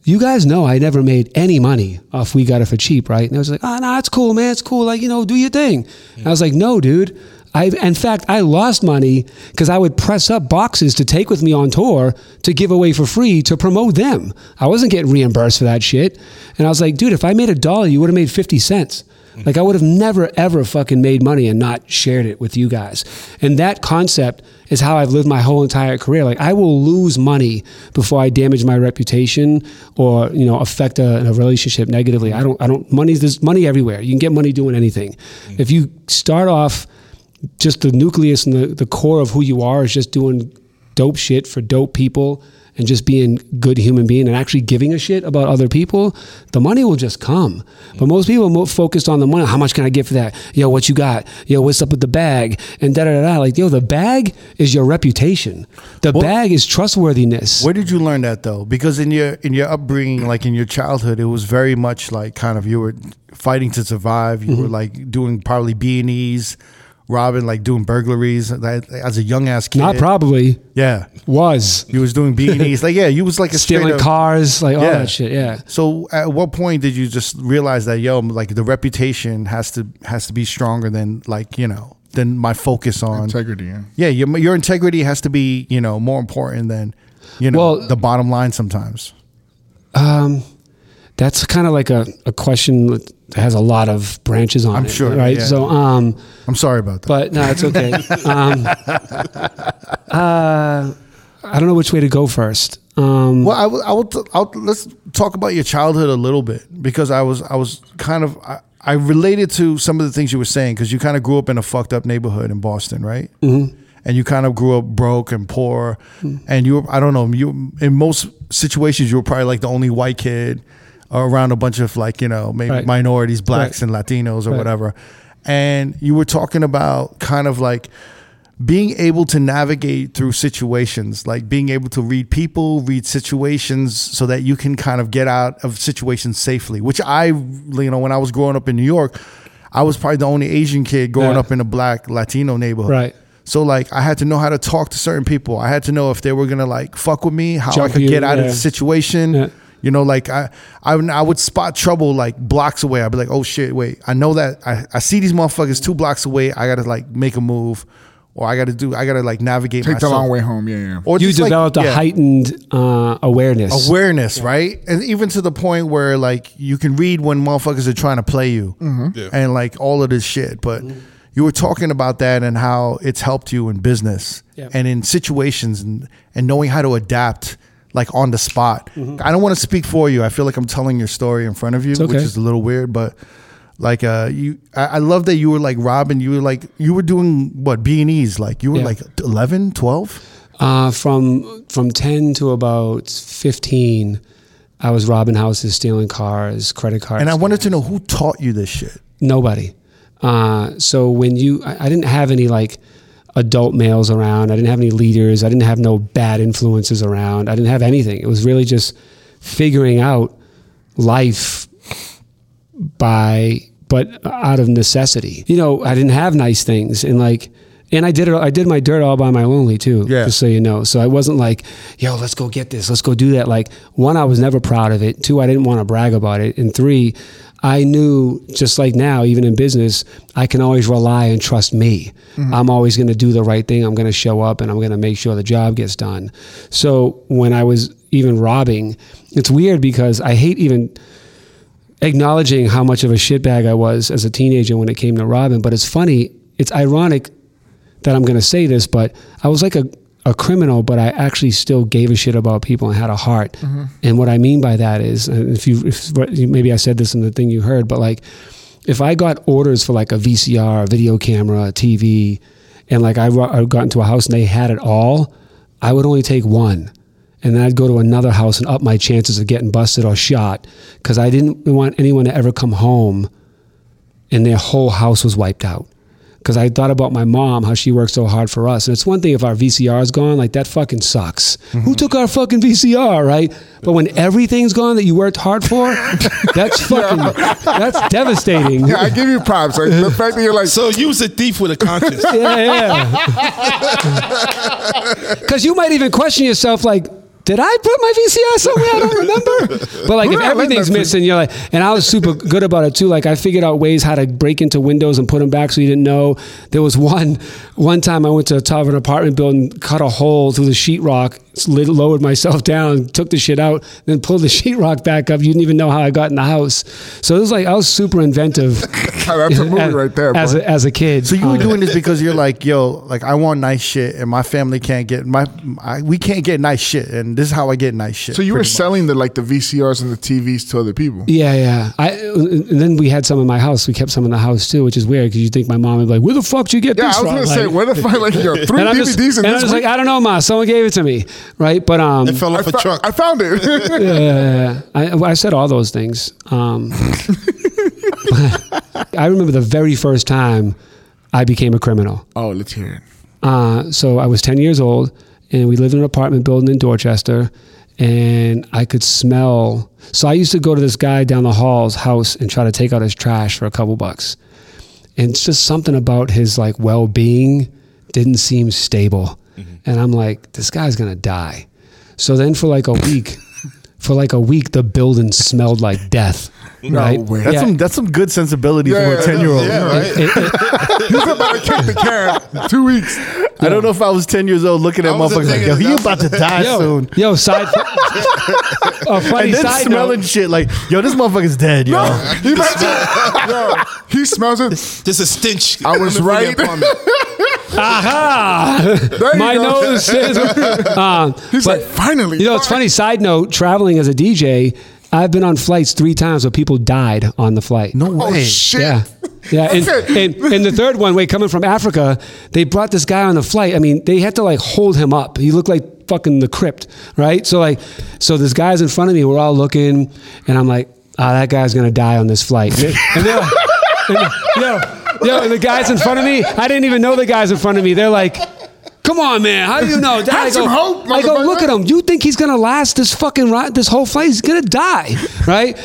you guys know I never made any money off We Got It for Cheap, right? And I was like, ah, oh, no, it's cool, man. It's cool. Like, you know, do your thing. And I was like, no, dude. I, in fact, I lost money because I would press up boxes to take with me on tour to give away for free to promote them. I wasn't getting reimbursed for that shit. And I was like, dude, if I made a dollar, you would have made 50 cents. Like I would have never ever fucking made money and not shared it with you guys. And that concept is how I've lived my whole entire career. Like I will lose money before I damage my reputation or you know affect a, a relationship negatively. I don't. I don't. Money. There's money everywhere. You can get money doing anything. Mm. If you start off just the nucleus and the, the core of who you are is just doing dope shit for dope people and just being good human being and actually giving a shit about other people, the money will just come. But most people are more focused on the money. How much can I get for that? Yo, what you got? Yo, what's up with the bag? And da da da. Like, yo, the bag is your reputation. The bag is trustworthiness. Where did you learn that though? Because in your in your upbringing, like in your childhood, it was very much like kind of you were fighting to survive. You were mm-hmm. like doing probably B and E's, robbing, like doing burglaries that- as a young ass kid. Not probably Yeah, was you was doing B and E's. Like yeah, you was like a <laughs> stealing up- cars, like all that shit. Yeah. So at what point did you just realize that yo, like the reputation has to has to be stronger than like you know than my focus on Integrity. Yeah. yeah your your integrity has to be you know more important than you know Well- the bottom line sometimes. Um, that's kind of like a, a question that has a lot of branches on I'm it. sure, right? yeah. So, um, I'm sorry about that. but no, it's okay. um, <laughs> uh, I don't know which way to go first. Um, Well, I will. I will. t- I'll, let's talk about your childhood a little bit because I was. I was kind of. I, I related to some of the things you were saying because you kind of grew up in a fucked up neighborhood in Boston, right? Mm-hmm. And you kind of grew up broke and poor, and you. Were, I don't know. You in most situations you were probably like the only white kid around a bunch of like you know maybe Right. minorities, blacks and Latinos or Right. whatever. And you were talking about kind of like being able to navigate through situations, like being able to read people, read situations, so that you can kind of get out of situations safely. Which I, you know, when I was growing up in New York, I was probably the only Asian kid growing Yeah. up in a black Latino neighborhood. Right. So like I had to know how to talk to certain people. I had to know if they were gonna like fuck with me, how I could you, get out of the situation. Yeah. You know, like I, I, would- I would spot trouble like blocks away. I'd be like, oh shit, wait, I know that I, I see these motherfuckers two blocks away. I gotta like make a move, or I gotta do, I gotta like navigate. Take the long way home. Yeah, yeah. Or you just, like, developed a yeah, heightened uh, awareness. awareness, right? And even to the point where like you can read when motherfuckers are trying to play you, Yeah. and like all of this shit. But you were talking about that and how it's helped you in business Yeah. and in situations and and knowing how to adapt. Like on the spot. I don't want to speak for you. I feel like I'm telling your story in front of you, okay. which is a little weird. But like, uh, you, I, I love that you were like Robin. You were like, you were doing what B and E's. Like you were Yeah. like 11, 12? Uh, from from ten to about fifteen, I was robbing houses, stealing cars, credit cards. And I wanted to know who taught you this shit. Nobody. Uh, so when you, I, I didn't have any like adult males around. I didn't have any leaders. I didn't have no bad influences around. I didn't have anything. It was really just figuring out life by, but out of necessity. You know, I didn't have nice things and like, and I did it. I did my dirt all by my lonely too. Yeah. Just so you know. So I wasn't like, yo, let's go get this. Let's go do that. Like one, I was never proud of it. Two, I didn't want to brag about it. And three, I knew just like now, even in business, I can always rely and trust me. Mm-hmm. I'm always going to do the right thing. I'm going to show up and I'm going to make sure the job gets done. So when I was even robbing, it's weird because I hate even acknowledging how much of a shitbag I was as a teenager when it came to robbing. But it's funny. It's ironic that I'm going to say this, but I was like a, a criminal, but I actually still gave a shit about people and had a heart. Mm-hmm. And what I mean by that is, uh, if you, if, maybe I said this in the thing you heard, but like, if I got orders for like a VCR, a video camera, a TV, and like I, I got into a house and they had it all, I would only take one. And then I'd go to another house and up my chances of getting busted or shot because I didn't want anyone to ever come home and their whole house was wiped out. Because I thought about my mom, how she worked so hard for us. And it's one thing if our VCR is gone, like that fucking sucks. Who mm-hmm. took our fucking VCR, right? But when everything's gone that you worked hard for, <laughs> that's fucking, that's devastating. Yeah, I give you props. Like, the fact that you're like, So you was a thief with a conscience. <laughs> Yeah, yeah. Because you might even question yourself, like, did I put my VCR somewhere? I don't remember. <laughs> But like, if everything's missing, you're like, and I was super good about it too. Like, I figured out ways how to break into windows and put them back so you didn't know. There was one one time I went to the top of an apartment building, cut a hole through the sheetrock lowered myself <laughs> down, took the shit out, then pulled the <laughs> sheetrock back up. You didn't even know how I got in the house. So it was like I was super inventive. <laughs> That's a movie as, right there, As a, as a kid. So you were Um, doing this because you're like, yo, like I want nice shit, and my family can't get my, I, we can't get nice shit, and this is how I get nice shit. So you were pretty much. selling the like the VCRs and the TVs to other people. Yeah, yeah. I and then we had some in my house. We kept some in the house too, which is weird because you think my mom would be like, "Where the fuck did you get Yeah, this Yeah, I was from?" gonna Like- say, where the fuck, like, yo, three and I'm DVDs just, in and I'm this just week? like, I don't know, ma. Someone gave it to me, right? But um, It fell I, off a fo- truck. I found it. <laughs> Yeah, I, I said all those things. Um, <laughs> I remember the very first time I became a criminal. oh, let's hear it. Uh, so I was 10 years old, and we lived in an apartment building in Dorchester, and I could smell. So I used to go to this guy down the hall's house and try to take out his trash for a couple bucks. And it's just something about his like well being didn't seem stable. Mm-hmm. And I'm like, this guy's gonna die. So then for like a week, <laughs> for like a week, the building smelled like death. No right? way. That's Yeah. some that's some good sensibilities Yeah, for a ten year old. Yeah, right. It- it- He's about to kick the can. Two weeks. I don't know if I was ten years old looking at I wasn't motherfuckers like, yo, thinking he that. about to die yo, soon. yo, side. <laughs> a funny And then side smelling note. shit like, yo, this motherfucker's dead, yo. <laughs> He about to, yo, he smells it. Just a stench. I was coming from the right. apartment. <laughs> Aha! You My go. nose says. Um, He's but, like, finally. You know, it's funny. Side note: traveling as a DJ, I've been on flights three times where people died on the flight. No way. Oh way. shit. Yeah. Yeah, and, and and the third one, wait, coming from Africa, they brought this guy on the flight. I mean, they had to like hold him up. He looked like fucking the crypt, right? So like, so this guy's in front of me. We're all looking, and I'm like, ah, that guy's gonna die on this flight. And they're like, and, yo, yo, and the guys in front of me, I didn't even know the guys in front of me. They're like. Come on, man! How do you know? <laughs> I have some go, hope, I go, look at him. You think he's gonna last this fucking ride, this whole flight? He's gonna die, <laughs> right?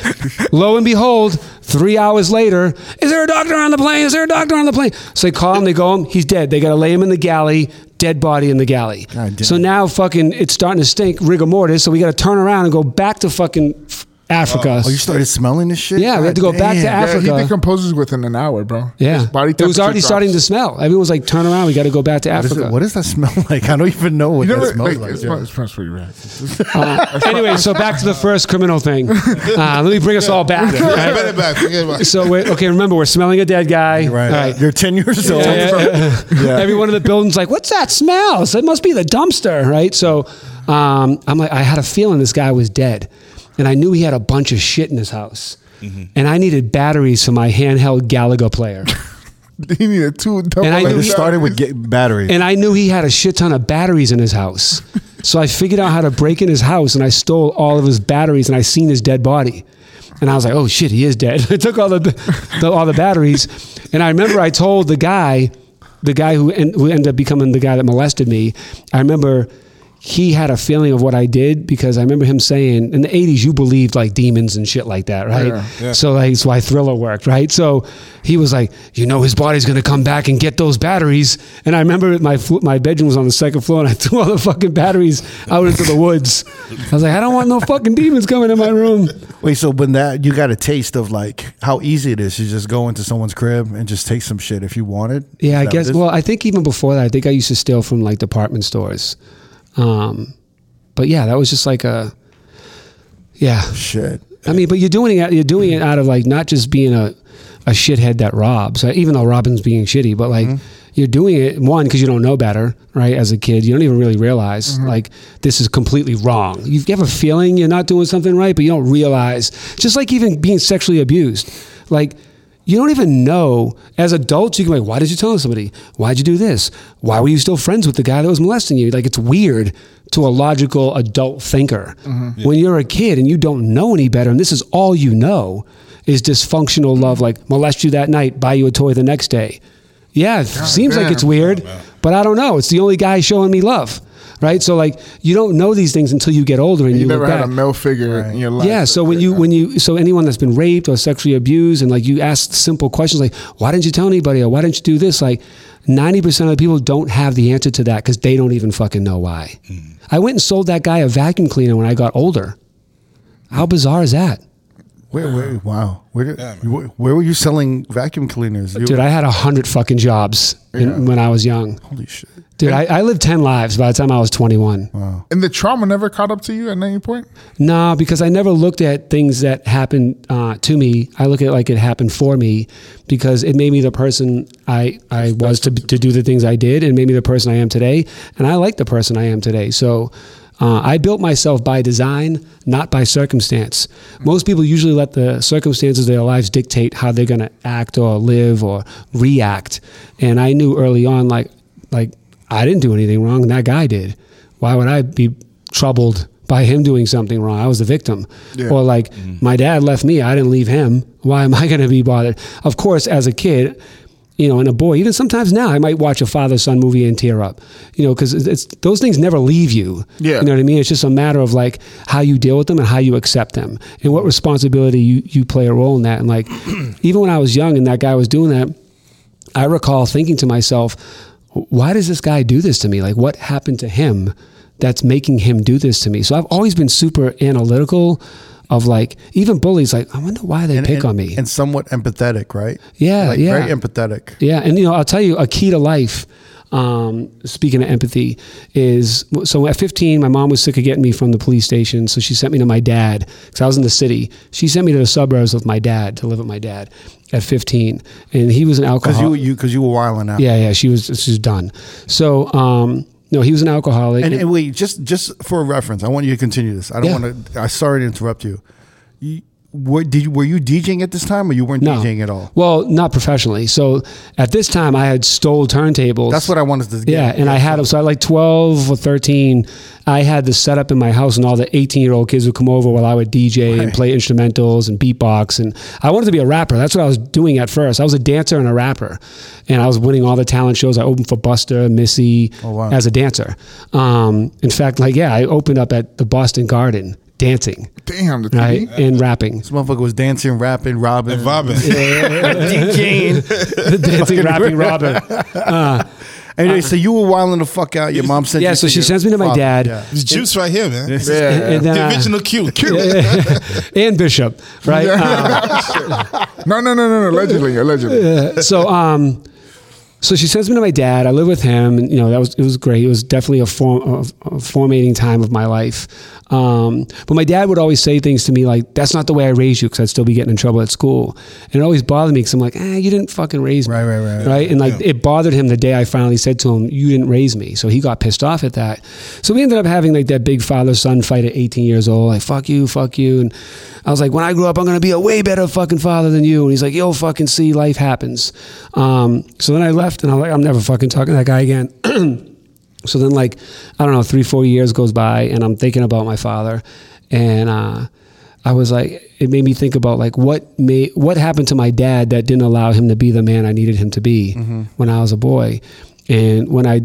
Lo and behold, three hours later, is there a doctor on the plane? Is there a doctor on the plane? So they call him. They go him. He's dead. They gotta lay him in the galley. Dead body in the galley. So now, fucking, it's starting to stink, rigor mortis. So we gotta turn around and go back to fucking Africa. Oh, you started smelling this shit? Yeah, we had to go back to damn. Yeah, Africa. he decomposes within an hour, bro. yeah, His body it was already temperature starting to smell. Everyone was like, "Turn around, we got to go back to What, is Africa." it, what does that smell <laughs> like? I don't even know what You that never, smells like, like. it smells, it smells pretty bad. Uh, anyway, so back to the first criminal thing. <laughs> Uh, let me bring us all back. Forget right? it back. Forget about it. So we're, okay, remember we're smelling a dead guy. Right. All right. You're 10 years old. Yeah, yeah, yeah. Everyone in the building's like, "What's that smell?" So it must be the dumpster, right? So um, I'm like, I had a feeling this guy was dead, and I knew he had a bunch of shit in his house, mm-hmm. and I needed batteries for my handheld Galaga player, <laughs> he needed two double. And I knew it he- started with get battery. and I knew he had a shit ton of batteries in his house. So I figured out how to break in his house, and I stole all of his batteries, and I seen his dead body. And I was like, "Oh shit, he is dead." <laughs> I took all the, the all the batteries, and I remember I told the guy, the guy who en- who ended up becoming the guy that molested me. I remember he had a feeling of what I did because I remember him saying in the '80s you believed like demons and shit like that, right? Yeah, yeah. So like, that's why Thriller worked, right? So he was like, you know, his body's gonna come back and get those batteries. And I remember my my bedroom was on the second floor, and I <laughs> threw all the fucking batteries out into the woods. I was like, I don't want no fucking demons coming in my room. Wait, so when that you got a taste of like how easy it is to just go into someone's crib and just take some shit if you wanted? Yeah, I guess. what it is? Well, I think even before that, I think I used to steal from like department stores. Um, but yeah, that was just like a, yeah. shit. I mean, but you're doing it. You're doing it out of like not just being a, a shithead that robs, even though Robin's being shitty, but like you're doing it one because you don't know better, right? As a kid, you don't even really realize like this is completely wrong. You have a feeling you're not doing something right, but you don't realize. Just like even being sexually abused, like. You don't even know. As adults, you can be like, why did you tell somebody? Why'd you do this? Why were you still friends with the guy that was molesting you? Like, it's weird to a logical adult thinker. Mm-hmm. When you're a kid and you don't know any better, and this is all you know is dysfunctional love, like molest you that night, buy you a toy the next day. Yeah, it seems like it's weird, but I don't know. It's the only guy showing me love, right? So, like, you don't know these things until you get older and you, You look never had back. a male figure in your life. Yeah. So when you when you so anyone that's been raped or sexually abused and like you ask simple questions like why didn't you tell anybody or why didn't you do this like ninety percent of the people don't have the answer to that because they don't even fucking know why. Hmm. I went and sold that guy a vacuum cleaner when I got older. How bizarre is that? Where, where, wow. Where, Yeah, where, where were you selling vacuum cleaners? You- Dude, I had a hundred fucking jobs in, when I was young. holy shit. Dude, I, I lived 10 lives by the time I was 21. Wow. And the trauma never caught up to you at any point? No, because I never looked at things that happened uh, to me. I look at it like it happened for me because it made me the person I, I was to, to do the things I did and made me the person I am today. And I like the person I am today. So uh, I built myself by design, not by circumstance. Most people usually let the circumstances of their lives dictate how they're going to act or live or react. And I knew early on, like, like I didn't do anything wrong. That guy did. Why would I be troubled by him doing something wrong? I was the victim. Or like my dad left me. I didn't leave him. Why am I going to be bothered? Of course, as a kid, you know, and a boy, even sometimes now, I might watch a father son movie and tear up, you know, because it's, those things never leave you. Yeah. You know what I mean? It's just a matter of like how you deal with them and how you accept them and what responsibility you, you play a role in that. And like, <clears throat> even when I was young and that guy was doing that, I recall thinking to myself, why does this guy do this to me? Like, what happened to him that's making him do this to me? So I've always been super analytical of like, even bullies, like, I wonder why they pick and, on me. And somewhat empathetic, right? Yeah, like, yeah. Very empathetic. Yeah, and you know, I'll tell you a key to life. Um, speaking of empathy, is so at 15, my mom was sick of getting me from the police station, so she sent me to my dad because I was in the city. She sent me to the suburbs with my dad to live with my dad at 15, and he was an Because alcoholic. you, you, because you were wilding out. yeah, yeah, she was she was done. So, um, no, he was an alcoholic. And, and wait, just just for a reference, I want you to continue this. I don't Yeah. want to. I sorry to interrupt you. you were, did you, were you DJing at this time, or you weren't no. DJing at all? Well, not professionally. So at this time, I had stole turntables. That's what I wanted to get. Yeah, and I had them. So at like 12 or 13, I had the setup in my house, and all the 18 year old kids would come over while I would DJ and play instrumentals and beatbox. And I wanted to be a rapper. That's what I was doing at first. I was a dancer and a rapper. And I was winning all the talent shows. I opened for Busta, Missy Oh, wow. as a dancer. Um, in fact, like, yeah, I opened up at the Boston Garden dancing, Damn, the right? TV. And rapping. This motherfucker was dancing, rapping, robbing, And vibing. <laughs> DJing. <laughs> The dancing, rapping, Robin. <laughs> Anyway, so you were wilding the fuck out. Your mom sent Yeah, you so she sends me to my father. dad. Yeah. It's juice right here, man. Yeah. And then, the uh, original Q. Q. and Bishop, right? Um, No, no, no, no, no. Allegedly, allegedly. so um so she sends me to my dad i live with him and you know that was it was great. It was definitely a form of a formating time of my life. Um, but my dad would always say things to me like that's not the way i raised you because i'd still be getting in trouble at school. And it always bothered me because i'm like eh, you didn't fucking raise me. Right, right, right. right and like it bothered him the day i finally said to him you didn't raise me. So he got pissed off at that. So we ended up having like that big father son fight at 18 years old like fuck you fuck you. And i was like when i grow up i'm gonna be a way better fucking father than you. And he's like yo fucking see life happens. Um, so then i left and i'm like i'm never fucking talking to that guy again. <clears throat> So then like i don't know three four years goes by and i'm thinking about my father and uh, i was like it made me think about like what made what happened to my dad that didn't allow him to be the man i needed him to be when i was a boy. And when i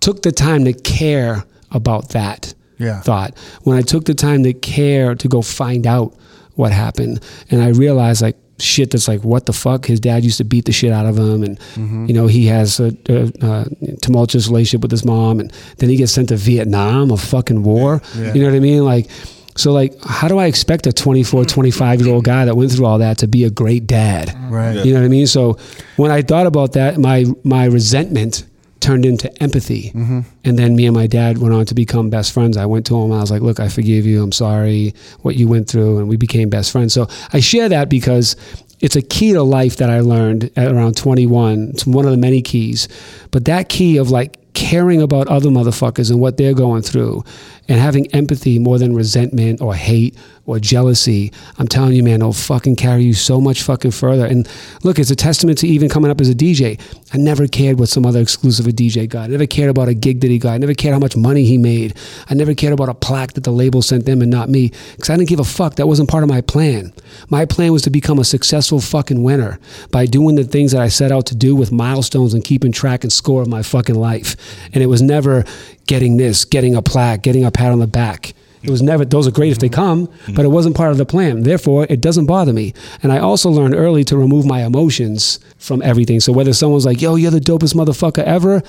took the time to care about that Yeah. thought when i took the time to care to go find out what happened and i realized like shit that's like what the fuck? His dad used to beat the shit out of him. And mm-hmm. you know he has a, a, a tumultuous relationship with his mom. And then he gets sent to vietnam a fucking war. Yeah. you know what i mean? Like so like how do i expect a 24 mm-hmm. 25 year old guy that went through all that to be a great dad? Right. you know what I mean? So when I thought about that, my my resentment turned into empathy, mm-hmm. and then me and my dad went on to become best friends. I went to him. I was like, "Look, I forgive you. I'm sorry what you went through," and we became best friends. So I share that because it's a key to life that I learned at around 21. It's one of the many keys, but that key of like caring about other motherfuckers and what they're going through and having empathy more than resentment or hate or jealousy, I'm telling you, man, it'll fucking carry you so much fucking further. And look, it's a testament to even coming up as a DJ. I never cared what some other exclusive a DJ got. I never cared about a gig that he got. I never cared how much money he made. I never cared about a plaque that the label sent them and not me. Because I didn't give a fuck. That wasn't part of my plan. My plan was to become a successful fucking winner by doing the things that I set out to do with milestones and keeping track and score of my fucking life. And it was never getting this, getting a plaque, getting a pat on the back. It was never, those are great if they mm-hmm. come, but it mm-hmm. wasn't part of the plan. Therefore, it doesn't bother me. And I also learned early to remove my emotions from everything. So whether someone's like, yo, you're the dopest motherfucker ever,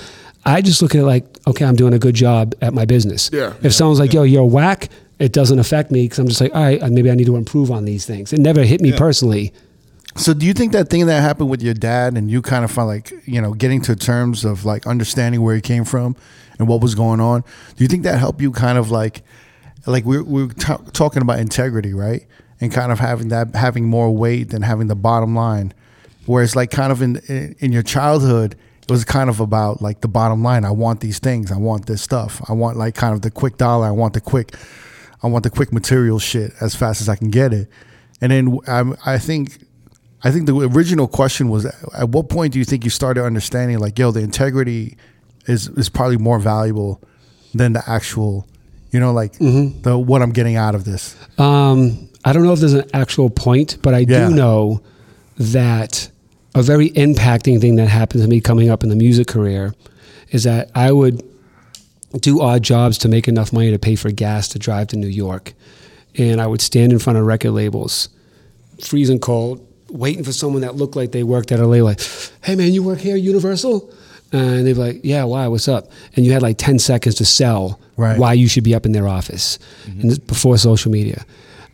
I just look at it like, okay, I'm doing a good job at my business. Yeah. If someone's like, yo, you're whack, it doesn't affect me because I'm just like, all right, maybe I need to improve on these things. It never hit me personally. So do you think that thing that happened with your dad and you kind of felt like, you know, getting to terms of like understanding where he came from and what was going on, do you think that helped you kind of like like we're we're ta talking about integrity, right? And kind of having that having more weight than having the bottom line. Whereas like kind of in in, your childhood it was kind of about like the bottom line. I want these things. I want this stuff. I want like kind of the quick dollar. I want the quick I want the quick material shit as fast as I can get it. And then um, I think I think the original question was at what point do you think you started understanding like yo the integrity is is probably more valuable than the actual you know like the what I'm getting out of this. Um, I don't know if there's an actual point, but I Yeah. do know that a very impacting thing that happened to me coming up in the music career is that I would do odd jobs to make enough money to pay for gas to drive to New York. And I would stand in front of record labels, freezing cold, waiting for someone that looked like they worked at a label, like, hey man, you work here Universal? And they'd be like, yeah, why? What's up? And you had like 10 seconds to sell Right. why you should be up in their office and this before social media.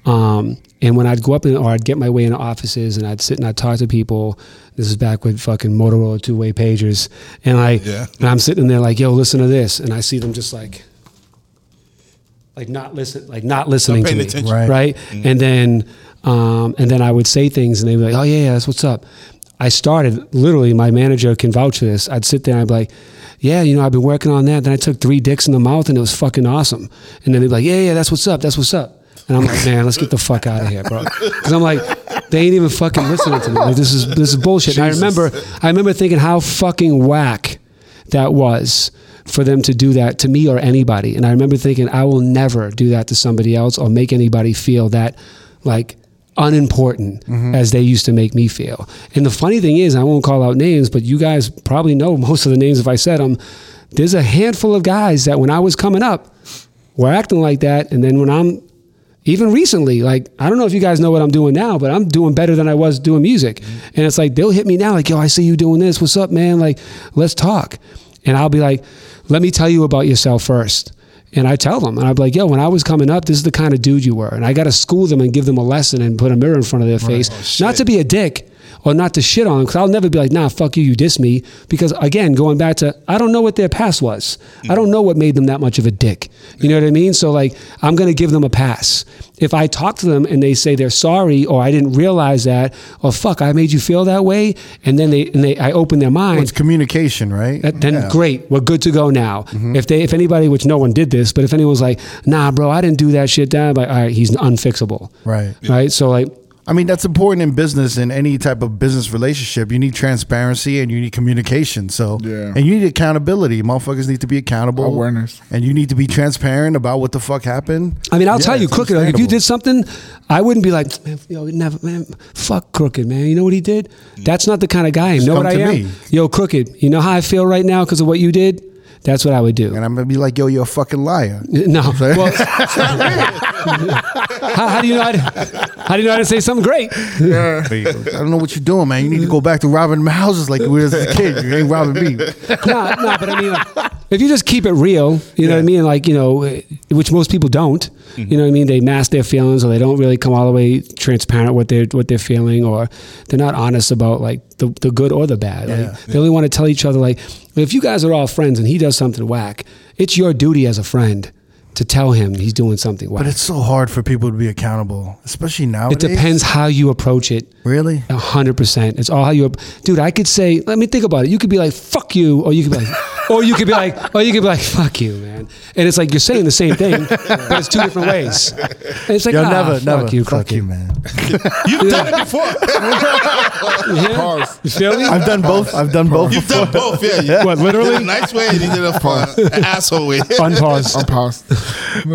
Um, and when I'd go up in, or I'd get my way into offices and I'd sit and I'd talk to people. This is back with fucking Motorola two way pagers, and I Yeah. and I'm sitting there like, yo, listen to this, and I see them just like, like not listen, like not listening to me, attention. Right. right? And then, um, and then I would say things, and they'd be like, oh yeah, yeah, that's what's up. I started literally. My manager can vouch for this. I'd sit there and I'd be like, "Yeah, you know, I've been working on that." Then I took three dicks in the mouth, and it was fucking awesome. And then they'd be like, "Yeah, yeah, that's what's up. That's what's up." And I'm like, "Man, let's get the fuck out of here, bro," because I'm like, they ain't even fucking listening to me. Like, this is this is bullshit. And I remember, I remember thinking how fucking whack that was for them to do that to me or anybody. And I remember thinking, I will never do that to somebody else or make anybody feel that like unimportant mm-hmm. as they used to make me feel. And the funny thing is, I won't call out names, but you guys probably know most of the names if I said them. There's a handful of guys that when I was coming up were acting like that. And then when I'm even recently, like I don't know if you guys know what I'm doing now, but I'm doing better than I was doing music. Mm-hmm. And it's like they'll hit me now, like, yo, I see you doing this. What's up, man? Like, let's talk. And I'll be like, let me tell you about yourself first. And I tell them, and be like, yo, when I was coming up, this is the kind of dude you were. And I got to school them and give them a lesson and put a mirror in front of their face. Oh, Not to be a dick or not to shit on them, because I'll never be like, nah, fuck you, you diss me. Because again, going back to, I don't know what their past was. I don't know what made them that much of a dick. You know what I mean? So, like, I'm going to give them a pass. If I talk to them and they say they're sorry or I didn't realize that, or fuck, I made you feel that way, and then they, and they I open their mind, It's communication, right? that- then Yeah. great, we're good to go now. Mm-hmm. If they, if anybody, which no one did this, but if anyone's like, nah, bro, I didn't do that shit, down, like, all right, he's unfixable, Right. right? So like, I mean, that's important in business in any type of business relationship. You need transparency and you need communication. So, Yeah. and you need accountability. Motherfuckers need to be accountable. Awareness. And you need to be transparent about what the fuck happened. I mean, I'll Yeah, tell you, crooked. Like, if you did something, I wouldn't be like, man, yo, never, man, fuck crooked, man. You know what he did? Mm. That's not the kind of guy. I am. know what I to am? me. Yo, crooked. You know how I feel right now because of what you did? That's what I would do. And I'm going to be like, yo, you're a fucking liar. No. Well, <laughs> how, how do you know? How, to, how do you know how to say something great? Yeah. I don't know what you're doing, man. You need to go back to robbing houses like you were as a kid. You ain't robbing me. <laughs> no, no, but I mean, like, if you just keep it real, you know what I mean? Like, you know, which most people don't. You know what I mean? They mask their feelings, or they don't really come all the way transparent what they're what they're feeling, or they're not honest about like the, the good or the bad. Like, Yeah. They only want to tell each other like, if you guys are all friends and he does something whack, it's your duty as a friend to tell him he's doing something whack. But it's so hard for people to be accountable, especially now. it depends how you approach it. Really? A hundred percent. It's all how you, dude. I could say, let me think about it. You could be like, "Fuck you," or you could be like, or you could be like, or you could be like, "Fuck you, man." And it's like you're saying the same thing, but it's two different ways. And it's like, Yo, ah, never, fuck never. you, fuck crooked. you, man. <laughs> You've done it before. <laughs> Yeah? Pause. You feel me? I've done both. I've done both. You've before. done both. Yeah. You What, did literally? a nice way and you did a fun, an asshole way. <laughs> Unpause. Unpause.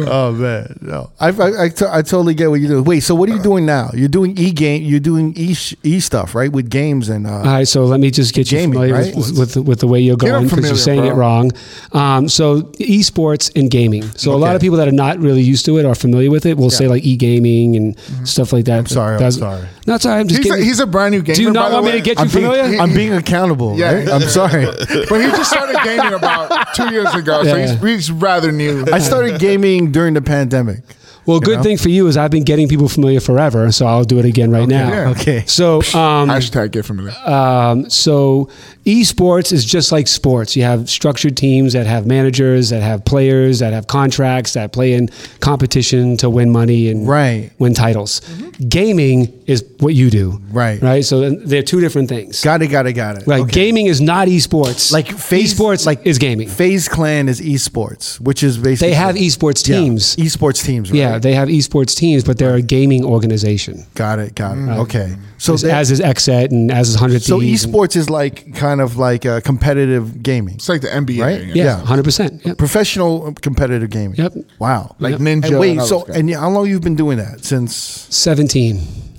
Oh man, no. I I, I, totally get what you're doing. Wait, so what are you doing now? You're doing e game. You're doing e sh- e stuff, right? With games and uh, All right, so let me just get you Gaming, familiar right? with, with, with the way you're going because you're familiar, saying it wrong. Um, so esports and gaming. So a lot of people that are not really used to it or familiar with it will say like e-gaming and stuff like that. I'm Mm-hmm. sorry, I'm That's, sorry. No, it's all right. I'm just He's a, he's a brand new gamer. Do you not by the want me to get you I'm being, familiar? I'm being accountable. Yeah. right? I'm sorry. <laughs> But he just started gaming about two years ago, so he's, he's rather new. I started gaming during the pandemic. Well, good know? thing for you is I've been getting people familiar forever, so I'll do it again right now. yeah. Okay. So, um, Hashtag get familiar. um, so esports is just like sports. You have structured teams that have managers, that have players, that have contracts, that play in competition to win money and Right. win titles. Mm-hmm. Gaming is what you do, Right. Right. So they're two different things. Got it. Got it. Got it. Like Okay. gaming is not esports. Like FaZe, esports like is gaming. FaZe Clan is esports, which is basically They have esports Yeah, teams. esports teams. Right? Yeah, they have esports teams, but they're a gaming organization. got it. Got it. Mm. Okay. So As, as is XSET and as is Hundred so esports is like kind of like uh, competitive gaming, It's like the NBA, right? yeah. yeah, yeah. hundred percent. Yep. professional competitive gaming. Yep. Wow. Like Yep. Ninja. And wait, and so and how long you've been doing that since? Seventeen.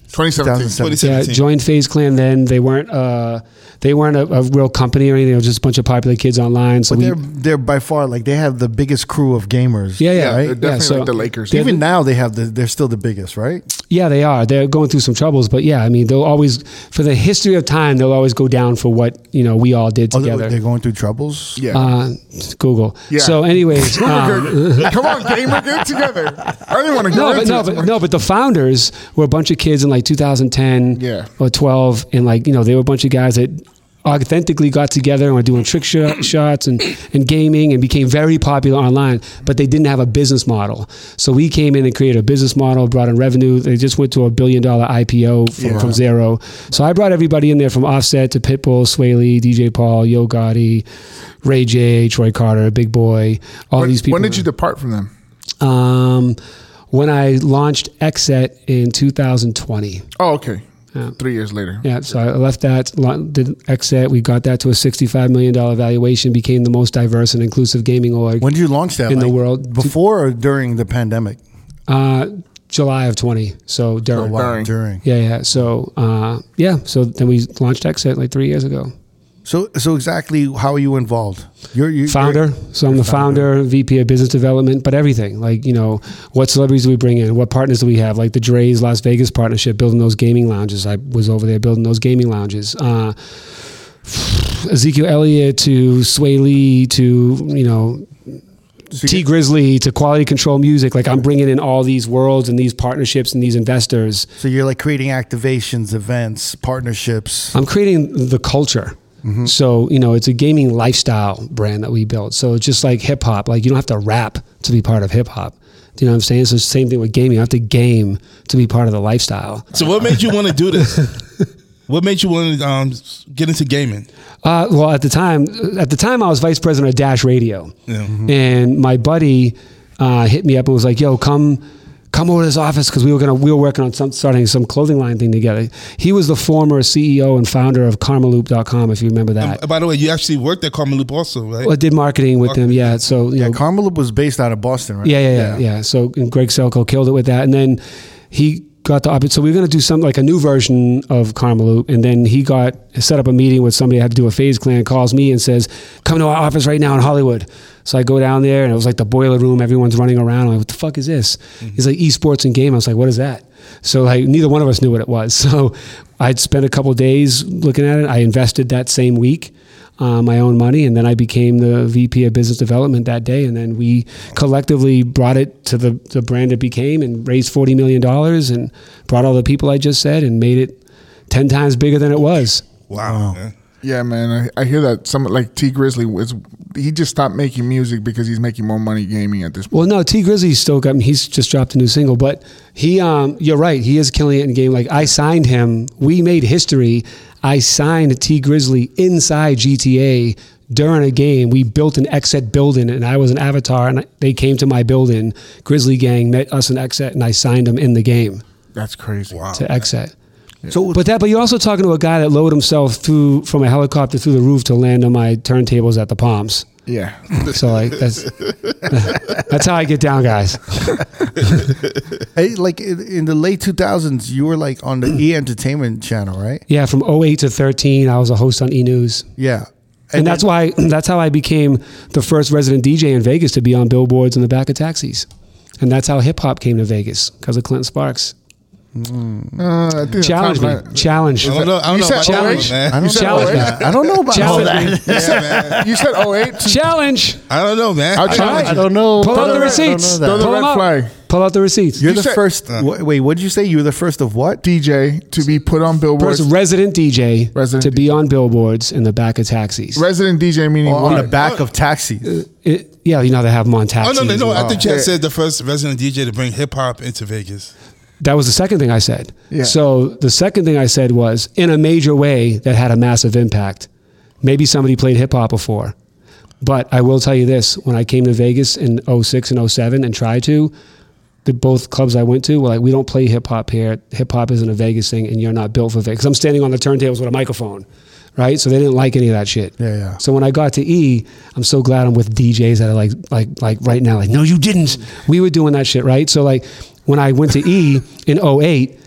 2017. 2017. Yeah, 2017. joined FaZe Clan. Then they weren't. Uh, they weren't a, a real company or anything. It was just a bunch of popular kids online. So But we, they're they're by far like they have the biggest crew of gamers. yeah, yeah, Yeah, right? they're definitely so like the Lakers. they're Even now they have the they're still the biggest, right? Yeah, they are. They're going through some troubles, but yeah, I mean, they'll always, for the history of time, they'll always go down for what you know we all did Oh, they're, together. they're going through troubles. Yeah. uh, Google. Yeah. So, anyways, um, Come on, gamer, get together. I didn't want to go no, but into no, but no, but the founders were a bunch of kids in like 2010 Yeah. or 12, and like you know they were a bunch of guys that authentically got together and were doing trick sh- <coughs> shots and, and gaming and became very popular online, but they didn't have a business model. So we came in and created a business model, brought in revenue. They just went to a billion dollar IPO from, Yeah. from zero. So I brought everybody in there from Offset to Pitbull, Swae Lee, DJ Paul, Yo Gotti, Ray J, Troy Carter, Big Boy, all When, these people. when did you depart from them? Um, when I launched XSET in 2020. Oh, okay. Yeah. Three years later. Yeah, so I left that, did XSET. We got that to a $65 million valuation, became the most diverse and inclusive gaming org. When did you launch that? In the world. before or during the pandemic? Uh, July of 20. So during. wow. During. During. Yeah, yeah. So, uh, yeah. So then we launched XSET like three years ago. So so exactly how are you involved? You're, you Founder. So I'm the founder, VP of business development, but everything. Like, you know, what celebrities do we bring in? What partners do we have? Like the Drai's Las Vegas partnership, building those gaming lounges. I was over there building those gaming lounges. Uh, Ezekiel Elliott to Swae Lee to, you know, Tee Grizzley to quality control music. Like I'm bringing in all these worlds and these partnerships and these investors. So you're like creating activations, events, partnerships. I'm creating the culture. So, you know, it's a gaming lifestyle brand that we built. So it's just like hip hop. Like you don't have to rap to be part of hip hop. Do you know what I'm saying? So it's the same thing with gaming. You have to game to be part of the lifestyle. So what made you want to do this? <laughs> what made you want to um, get into gaming? Uh, well, at the time, at the time, I was vice president of Dash Radio, Yeah. and my buddy uh, hit me up and was like, "Yo, come." Come over to this office because we were gonna we were working on some starting some clothing line thing together. He was the former CEO and founder of Karmaloop.com, if you remember that. Uh, By the way, you actually worked at Karmaloop also, right? Well, I did marketing with them, yeah. So you Yeah, know, Carmel was based out of Boston, right? Yeah, yeah, yeah, yeah. So and Greg Selkoe killed it with that, and then he got the opposite. So we were going to do something like a new version of Karmaloop, and then he got set up a meeting with somebody that had to do a FaZe Clan. Calls me and says, "Come to our office right now in Hollywood." So I go down there, and it was like the boiler room. Everyone's running around. I'm like, "What the fuck is this?" He's like, "Esports and game." I was like, "What is that?" So like neither one of us knew what it was. <laughs> So I'd spent a couple days looking at it. I invested that same week uh, my own money, and then I became the VP of Business Development that day. And then we collectively brought it to the, the brand it became, and raised forty million dollars, and brought all the people I just said, and made it ten times bigger than it was. wow. man. Yeah, man. I, I hear that some like Tee Grizzley was he just stopped making music because he's making more money gaming at this point. Well, no, Tee Grizzley's still got. He's just dropped a new single, but he, um, you're right. He is killing it in game. Like I signed him. We made history. I signed T Grizzly inside GTA during a game. We built an XSET building, and I was an avatar, and they came to my building. Grizzly Gang met us in XSET, and I signed him in the game That's crazy. Wow. to XSET. So But that, but you're also talking to a guy that lowered himself through from a helicopter through the roof to land on my turntables at the Palms. Yeah. So like that's <laughs> that's how I get down, guys. <laughs> hey, like in in the late 2000s, you were like on the E Entertainment channel, right? Yeah, from 08 to 13, I was a host on E News. Yeah. And, that's why <clears throat> that's how I became the first resident DJ in Vegas to be on billboards in the back of taxis. And that's how hip hop came to Vegas because of Clinton Sparks. Mm. Uh, I think Challenge me. Tom- Challenge. I don't know. I don't You know said about oh that challenge. man. I don't know. Challenge about that. I don't know about all Challenge that. me. Yeah, man. You said 08? <laughs> Challenge. I don't know, man. I'll I- challenge I don't know. Pull I up the receipts. that. Throw the red flag. Pull out the receipts. You're You the said- first. Uh. wh- wait, what did you say? You were the first of what? DJ to be put on billboards. First resident DJ Resident to be on billboards in the back of taxis. Resident DJ meaning oh, on what? the back of taxis. Uh, it- yeah, you know they have them on Oh taxis. no, no, no! and- I think Chad Yeah. said the first resident DJ to bring hip hop into Vegas. That was the second thing I said. Yeah. So the second thing I said was in a major way that had a massive impact. Maybe somebody played hip hop before. But I will tell you this when I came to Vegas in 06 and 07 and tried to, the both clubs I went to were like, we don't play hip hop here. Hip hop isn't a Vegas thing and you're not built for Vegas. I'm standing on the turntables with a microphone, right? So they didn't like any of that shit. Yeah, yeah. So when I got to E, I'm so glad I'm with DJs that are like, like, like right now, like, no, you didn't. We were doing that shit, right? So like when I went to E <laughs> in 08,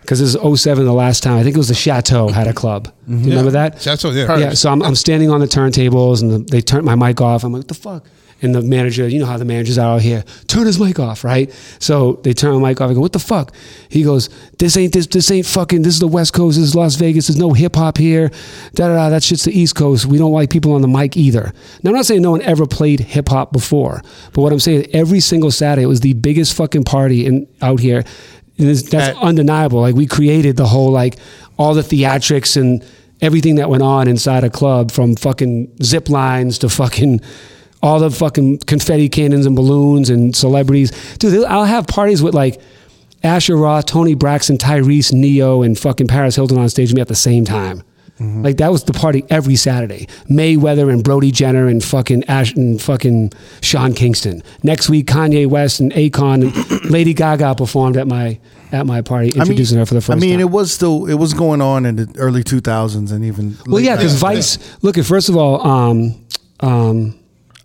because this is 07 the last time, I think it was the Chateau had a club. Do you remember that? Chateau, yeah. Yeah, so I'm, I'm standing on the turntables and the, they turned my mic off. I'm like, what the fuck? And the manager, you know how the managers are out here, turn his mic off, right? So they turn the mic off. I go, what the fuck? He goes, this ain't this this ain't fucking. This is the West Coast. This is Las Vegas. There's no hip hop here. Da da da. That shit's the East Coast. We don't like people on the mic either. Now I'm not saying no one ever played hip hop before, but what I'm saying every single Saturday it was the biggest fucking party in out here. And that's At- undeniable. Like we created the whole like all the theatrics and everything that went on inside a club from fucking zip lines to fucking all the fucking confetti cannons and balloons and celebrities. Dude, I'll have parties with like Asher Roth, Toni Braxton, Tyrese, Ne-Yo, and fucking Paris Hilton on stage with me at the same time. Like that was the party every Saturday. Mayweather and Brody Jenner and fucking Ash and fucking Sean Kingston. Next week, Kanye West and Akon and <clears throat> Lady Gaga performed at my at my party, introducing her for the first time. I mean, time. it was still it was going on in the early 2000s and even. Well, yeah, because 90s. Vice. Look, at first of all, um, um,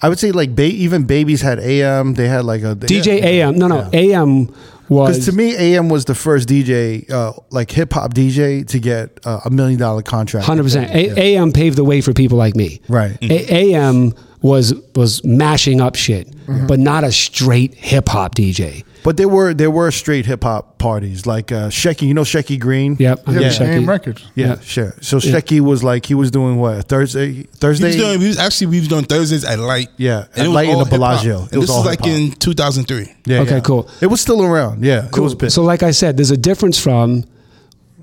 I would say like ba- even babies had AM. They had like a DJ AM. No, no, AM was Because to me, AM was the first DJ, uh, like hip hop DJ, to get uh, a million dollar contract. hundred percent. AM paved the way for people like me. Right. A- AM was was mashing up shit, but not a straight hip hop DJ. But there were there were straight hip hop parties like uh, Shecky. You know Shecky Green. Yep, I know Yeah, Shecky. name records. Yeah, Yeah. sure. So Shecky was like he was doing what Thursday Thursday. He Thursday. was doing. He was actually we was doing Thursdays at Light. Yeah, and at it was Light in all the hip-hop. Bellagio. It was this all is like hip-hop. in 2003. yeah, Okay, yeah. cool. It was still around. Yeah, it was. So, like I said, there's a difference from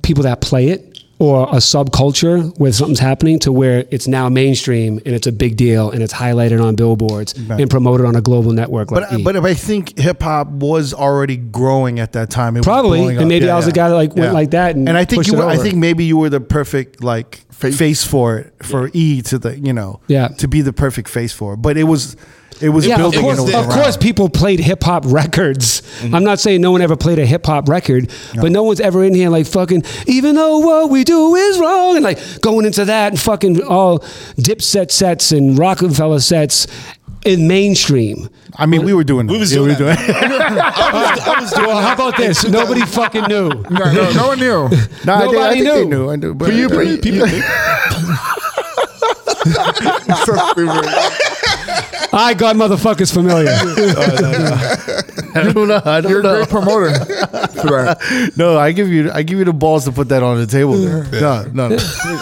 people that play it or a subculture where something's happening to where it's now mainstream and it's a big deal and it's highlighted on billboards Right. and promoted on a global network. Like but E. but I think hip hop was already growing at that time. It Probably, and maybe I was the guy that, like, went like that and I think you were, I think maybe you were the perfect like Face. face, for it for E to the you know Yeah. to be the perfect face for it. But it was it was yeah, of course, and it was of around. course, people played hip hop records. Mm-hmm. I'm not saying no one ever played a hip hop record, but no one's ever in here like fucking. Even though what we do is wrong, and like going into that and fucking all Dipset sets and Rockefeller sets in mainstream. I mean, we were doing. We was yeah, doing we were that. I was, I was doing. Well, how about this? <laughs> Nobody fucking knew. No, no, no one knew. <laughs> No, I, did- I Nobody think they knew. knew. I knew. But For you, but People think. <laughs> so stupid. I got motherfuckers familiar. <laughs> I don't know. I don't You're a great promoter. No, I give you. I give you the balls to put that on the table. There. No, no, no.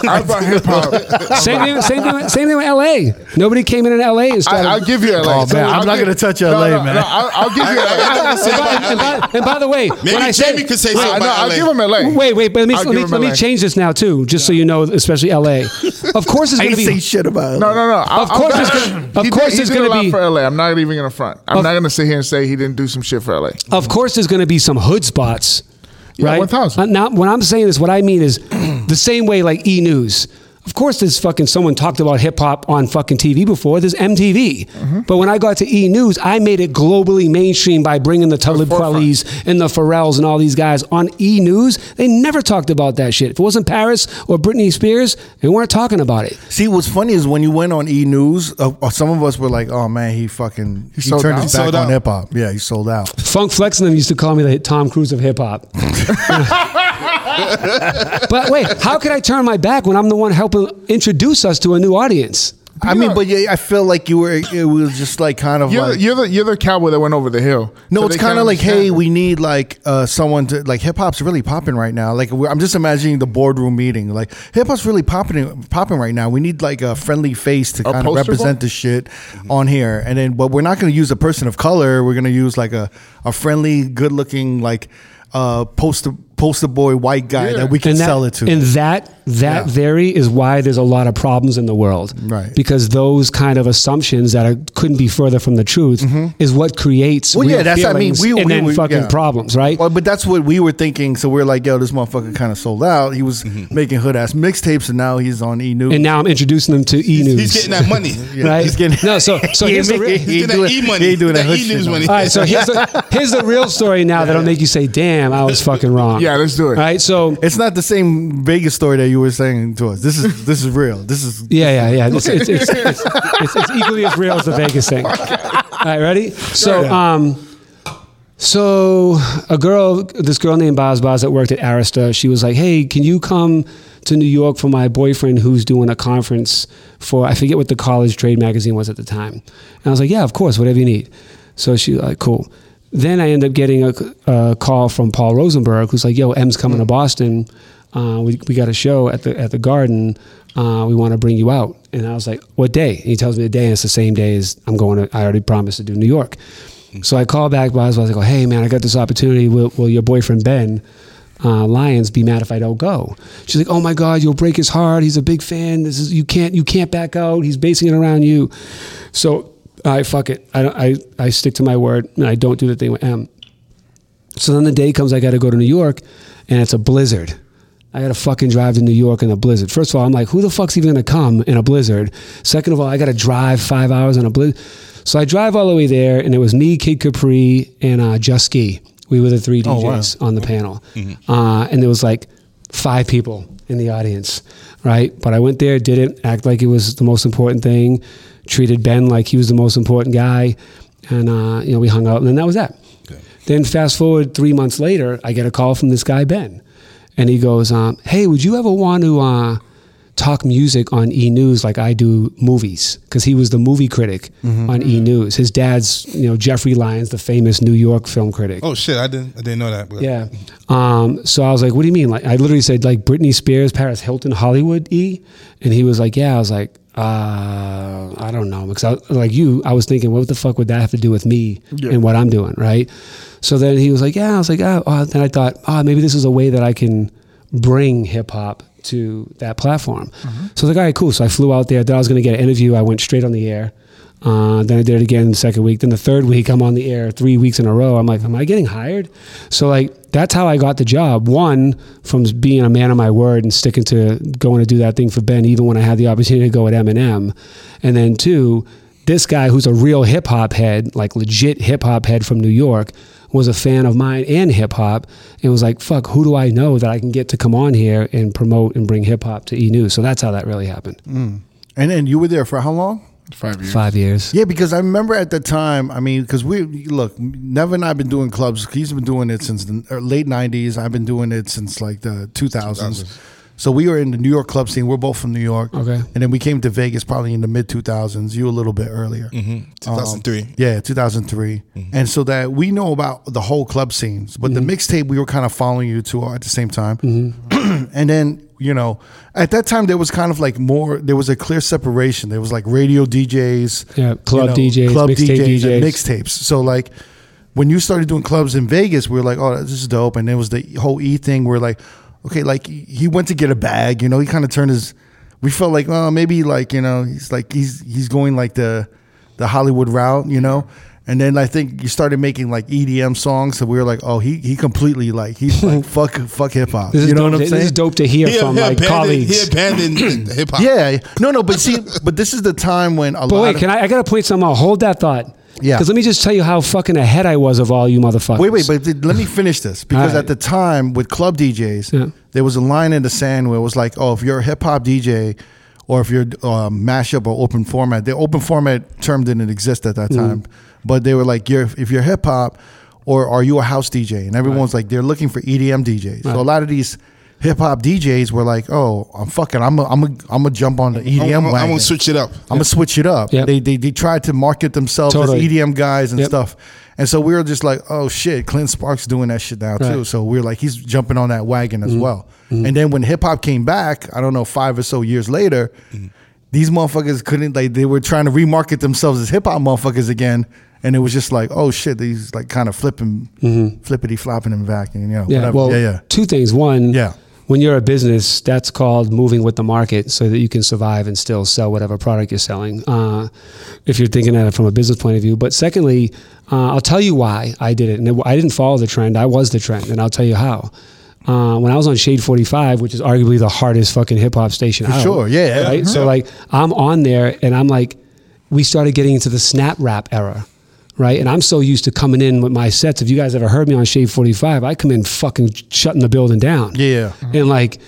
I brought hip hop. same thing. Same thing. Same thing with L.A. Nobody came in in L.A. and started. I, I'll give you LA. Oh, man, I'm not gonna touch LA, no, man. No, I'll, I'll give you LA. and, by, and, by, and by the way, Maybe when I say, Jamie could say I, something no, about I'll LA. give him LA. Wait, wait, but let me I'll let me, give him let me LA. change this now too, just so you know, especially LA. Of course, it's I going to ain't say be. shit about it. No, no, no. Of course back- it's gonna- of course it's did gonna a lot be- for LA. I'm not even gonna front. I'm Of- not gonna sit here and say he didn't do some shit for LA. Of course, there's going to be some hood spots, Yeah, right? 1000. Uh, Now, when I'm saying this, what I mean is <clears throat> the same way like E News. Of course, there's fucking someone talked about hip hop on fucking TV before. There's MTV, Mm-hmm. but when I got to E News, I made it globally mainstream by bringing the Talib. Kweli's and the Pharrells and all these guys on E News. They never talked about that shit. If it wasn't Paris or Britney Spears, they weren't talking about it. See, what's funny is when you went on E News, uh, uh, some of us were like, "Oh man, he fucking he, sold turned out? his back on hip hop." Yeah, he sold out. Funk Flex and them used to call me the Tom Cruise of hip hop. <laughs> but wait, how could I turn my back when I'm the one helping introduce us to a new audience? I mean, but yeah, I feel like you were. It was just like kind of You're, like the, you're the you're the cowboy that went over the hill. No, So it's they kind of can't like, hey, understand. we need like uh, someone to like hip hop's really popping right now. Like we're, I'm just imagining the boardroom meeting. Like hip hop's really popping popping right now. We need like a friendly face to kind of poster represent boy? the shit on here. And then, but we're not going to use a person of color. We're going to use like a a friendly, good looking like uh, poster poster boy white guy Yeah. that we can that, sell it to. And that that Yeah. theory is why there's a lot of problems in the world. Right. Because those kind of assumptions that are, couldn't be further from the truth is what creates Mm-hmm. Well, yeah, that's- I mean, we- and we then were- fucking yeah. problems, right? Well, but that's what we were thinking. So we're like, yo, this motherfucker kind of sold out. He was making hood ass mixtapes, and now he's on E News. and now I'm introducing them to E News. He's getting that money. <laughs> right? He's getting no, so so <laughs> He here's the real, making- he ain't Get that doing- E-money. he ain't doing That that E-news money. All right, so here's the, here's the real story now that'll make you say, "Damn, I was fucking <laughs> wrong." Yeah, let's do it. All right, so It's not the same Vegas story that you were saying to us. This is this is real. This is yeah, yeah, yeah. It's, it's, it's, it's, it's, equally as real as the Vegas thing. <laughs> All right, ready? So, um, so a girl, this girl named Boz Boz that worked at Arista, she was like, "Hey, can you come to New York for my boyfriend who's doing a conference for I forget what the college trade magazine was at the time?" And I was like, "Yeah, of course, whatever you need." So she like, "Cool." Then I end up getting a, a call from Paul Rosenberg, who's like, "Yo, Em's coming to Boston. Uh, we we got a show at the at the Garden. Uh, we want to bring you out." And I was like, "What day?" And he tells me the day, and it's the same day as I'm going to. I already promised to do New York. So I call back Boz. I was like, "Hey man, I got this opportunity. Will, will your boyfriend Ben uh, Lyons be mad if I don't go?" She's like, "Oh my God, you'll break his heart. He's a big fan. This is you can't you can't back out. He's basing it around you." So I fuck it. I don't, I I stick to my word and I don't do the thing with Em. So then the day comes, I got to go to New York, and it's a blizzard. I got to fucking drive to New York in a blizzard. First of all, I'm like, who the fuck's even gonna come in a blizzard? Second of all, I got to drive five hours in a blizzard. So I drive all the way there, and it was me, Kid Capri, and uh, Just Ski. We were the three DJs wow. on the panel, uh, and there was like five people in the audience, right? But I went there, did it, act like it was the most important thing, treated Ben like he was the most important guy, and uh, you know we hung out, and then that was that. Then fast forward three months later, I get a call from this guy Ben, and he goes, um, "Hey, would you ever want to uh, talk music on E News like I do movies?" Because he was the movie critic on E News. His dad's, you know, Jeffrey Lyons, the famous New York film critic. Oh shit! I didn't. I didn't know that. But Yeah. Um, so I was like, "What do you mean?" Like, I literally said, "Like Britney Spears, Paris Hilton, Hollywood." E, and he was like, "Yeah." I was like, uh, "I don't know," because I, like you, I was thinking, "What the fuck would that have to do with me and what I'm doing?" Right. So then he was like, "Yeah." I was like, "Oh." oh. Then I thought, "Oh, maybe this is a way that I can bring hip hop to that platform." So I was like, "All right, cool." So I flew out there. Then I was going to get an interview. I went straight on the air. Uh, then I did it again the second week. Then the third week, I'm on the air three weeks in a row. I'm like, am I getting hired? So like, that's how I got the job. One, from being a man of my word and sticking to going to do that thing for Ben, even when I had the opportunity to go at Eminem. And then two, this guy who's a real hip hop head, like legit hip hop head from New York, was a fan of mine and hip hop, and was like, "Fuck, who do I know that I can get to come on here and promote and bring hip hop to E News?" So that's how that really happened. and then you were there for how long? Five years. Five years. Yeah, because I remember at the time. I mean, because we look, Never and I've been doing clubs. He's been doing it since the uh, late '90s. I've been doing it since like the 2000s. So we were in the New York club scene. We're both from New York. Okay. And then we came to Vegas probably in the mid 2000s. You a little bit earlier. Mm-hmm. Um, 2003. Yeah, 2003. Mm-hmm. And so that we know about the whole club scenes, but the mm-hmm. mixtape we were kind of following you to at the same time. Mm-hmm. <clears throat> and then, you know, at that time there was kind of like more there was a clear separation. There was like radio DJs, Yeah, club DJs, club mixtape DJs, and mixtapes. So like when you started doing clubs in Vegas, we were like, "Oh, this is dope." And there was the whole E thing. We're like, "Okay, like he went to get a bag, you know. He kind of turned his. We felt like, oh, maybe like you know, he's like he's he's going like the the Hollywood route, you know." And then I think you started making like EDM songs, so we were like, "Oh, he he completely like he's <laughs> like fuck fuck hip hop." You know what I'm this saying? is dope to hear He, from he like abandoned, colleagues. he abandoned hip hop. Yeah, no, no, but see, but this is the time when a But lot wait, of can I? I gotta point something out. Hold that thought. Yeah. Because let me just tell you how fucking ahead I was of all you motherfuckers. Wait, wait, but th- let me finish this because All right. at the time with club DJs, Yeah. there was a line in the sand where it was like, oh, if you're a hip hop DJ or if you're um, mashup or open format, the open format term didn't exist at Mm. that time, but they were like, you're if you're hip hop or are you a house DJ? And everyone's like, they're looking for EDM DJs. So a lot of these hip hop DJs were like, "Oh, I'm fucking, I'm a, I'm a, I'm gonna jump on the EDM I'm, I'm, I'm gonna switch it up. I'm gonna switch it up. Yep. They, they they tried to market themselves Totally. as EDM guys and Yep. stuff, and so we were just like, oh shit, Clint Sparks doing that shit now too. Right. Mm-hmm. So we are like, he's jumping on that wagon as well. And then when hip hop came back, I don't know, five or so years later, these motherfuckers couldn't like they were trying to remarket themselves as hip hop motherfuckers again. And it was just like, oh shit, these like kind of flipping, flippity flopping and back, and you know, Mm-hmm. Yeah. whatever. Well, yeah, yeah. two things. One, Yeah. When you're a business, that's called moving with the market so that you can survive and still sell whatever product you're selling. Uh, if you're thinking at it from a business point of view. But secondly, uh, I'll tell you why I did it. And I didn't follow the trend. I was the trend. And I'll tell you how. Uh, when I was on Shade 45, which is arguably the hardest fucking hip hop station For out, sure, yeah, Right? yeah. So, like, I'm on there and I'm like, we started getting into the snap rap era. Right. And I'm so used to coming in with my sets. If you guys ever heard me on Shade 45, I come in fucking shutting the building down. Yeah. And like,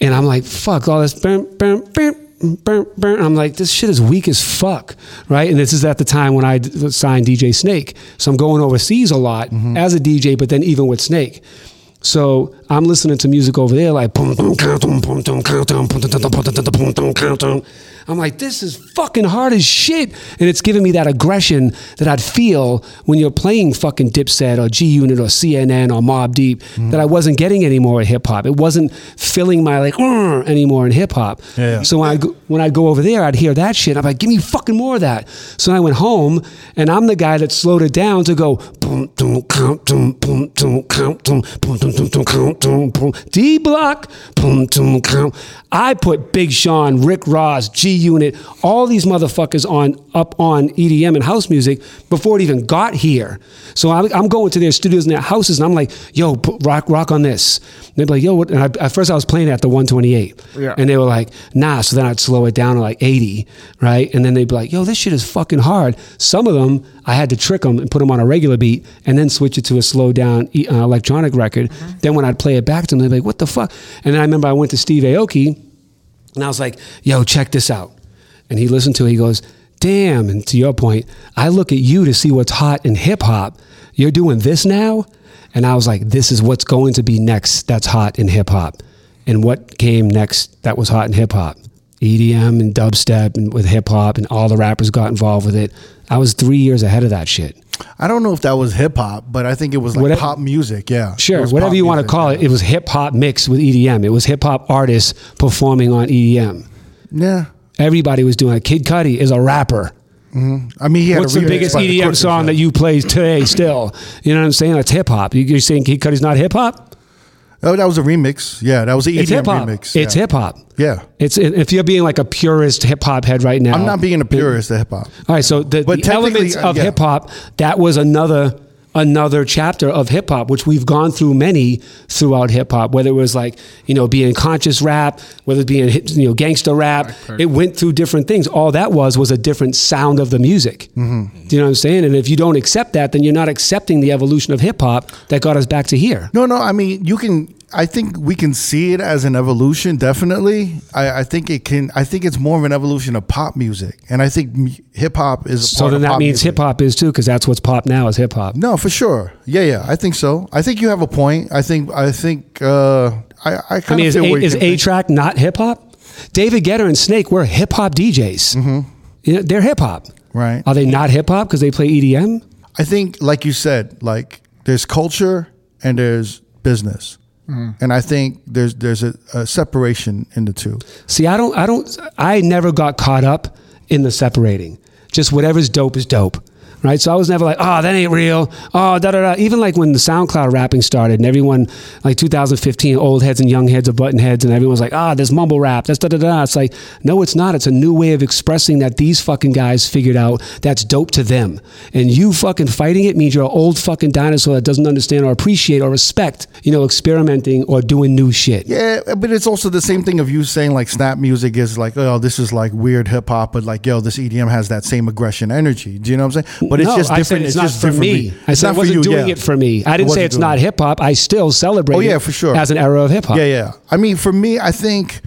and I'm like, fuck all this. Burn, burn, burn. Burn, burn. I'm like, this shit is weak as fuck, right? And this is at the time when I signed DJ Snake, so I'm going overseas a lot as a DJ, but then even with Snake. So I'm listening to music over there, like boom, boom, count, boom, boom, boom, boom, boom, boom, boom, boom, boom, count, boom. I'm like, this is fucking hard as shit, and it's giving me that aggression that I'd feel when you're playing fucking Dipset or G Unit or CNN or Mobb Deep that I wasn't getting anymore at hip hop. It wasn't filling my like anymore in hip hop. Yeah. So when I go, when I go over there, I'd hear that shit. I'm like, give me fucking more of that. So I went home, and I'm the guy that slowed it down to go boom, boom, count, boom, boom, boom, count, boom, boom, boom, boom, boom, count, boom, boom, D block, boom, boom, count. I put Big Sean, Rick Ross, G Unit, all these motherfuckers on up on EDM and house music before it even got here. So I'm, I'm going to their studios and their houses, and I'm like, yo, put rock, rock on this. And they'd be like, yo, what? And I, at first I was playing at the 128, Yeah. and they were like, nah. So then I'd slow it down to like 80, right? And then they'd be like, yo, this shit is fucking hard. Some of them, I had to trick them and put them on a regular beat and then switch it to a slow down uh, electronic record. Then when I'd play it back to them, they'd be like, what the fuck? And then I remember I went to Steve Aoki and I was like, yo, check this out. And he listened to it. He goes, damn. And to your point, I look at you to see what's hot in hip hop. You're doing this now? And I was like, this is what's going to be next that's hot in hip hop. And what came next that was hot in hip hop? EDM and dubstep and with hip hop and all the rappers got involved with it. I was three years ahead of that shit. I don't know if that was hip hop, but I think it was like Whatever- pop music. Yeah, Sure, whatever you want to call yeah. it, it was hip hop mixed with EDM. It was hip hop artists performing on EDM. Yeah, Everybody was doing it. Kid Cudi is a rapper. Mm-hmm. I mean, he had What's the biggest by the EDM song that you play today still? You know what I'm saying? It's hip hop. You- You're saying Kid Cudi's not hip hop? Oh, that was a remix. Yeah, that was an It's EDM hip hop. remix. It's hip hop. Yeah, It's if you're being like a purist hip hop head right now. I'm not being a purist of hip hop. All right, so the, the elements uh, of yeah. hip hop that was another another chapter of hip hop, which we've gone through many throughout hip hop. Whether it was like you know being conscious rap, whether it being you know gangster rap, it went through different things. All that was was a different sound of the music. Mm-hmm. Do you know what I'm saying? And if you don't accept that, then you're not accepting the evolution of hip hop that got us back to here. No, no. I mean, you can. I think we can see it as an evolution. Definitely. I, I think it can. I think it's more of an evolution of pop music, and I think hip hop is. A So then that means hip hop is too, because that's what's pop now is hip hop. No, for sure. Yeah, yeah. I think so. I think you have a point. I think. I think. Uh, I. I I kind mean, is A, is A-Trak not hip hop? David Guetta and Snake were hip hop DJs. Mm-hmm. You know, they're hip hop. Right. Are they not hip hop because they play EDM? I think, like you said, like there's culture and there's business, Mm. and I think there's there's a, a separation in the two. See, I don't, I don't, I never got caught up in the separating. Just whatever's dope is dope. Right. So I was never like, oh, that ain't real. Oh, da da da. Even like when the SoundCloud rapping started and everyone, like 2015, old heads and young heads are button heads and everyone's like, ah, there's mumble rap. That's da da da. It's like, no, it's not. It's a new way of expressing that these fucking guys figured out that's dope to them. And you fucking fighting it means you're an old fucking dinosaur that doesn't understand or appreciate or respect, you know, experimenting or doing new shit. Yeah, but it's also the same thing of you saying like snap music is like, oh, this is like weird hip hop, but like, yo, this EDM has that same aggression energy. Do you know what I'm saying? But it's no, just different. said it's, not just for me. I It's said I wasn't you, doing yeah. it for me. I didn't say it's not hip hop. I still celebrate. Oh, yeah, for sure. As an era of hip hop. Yeah, yeah. I mean, for me, I think,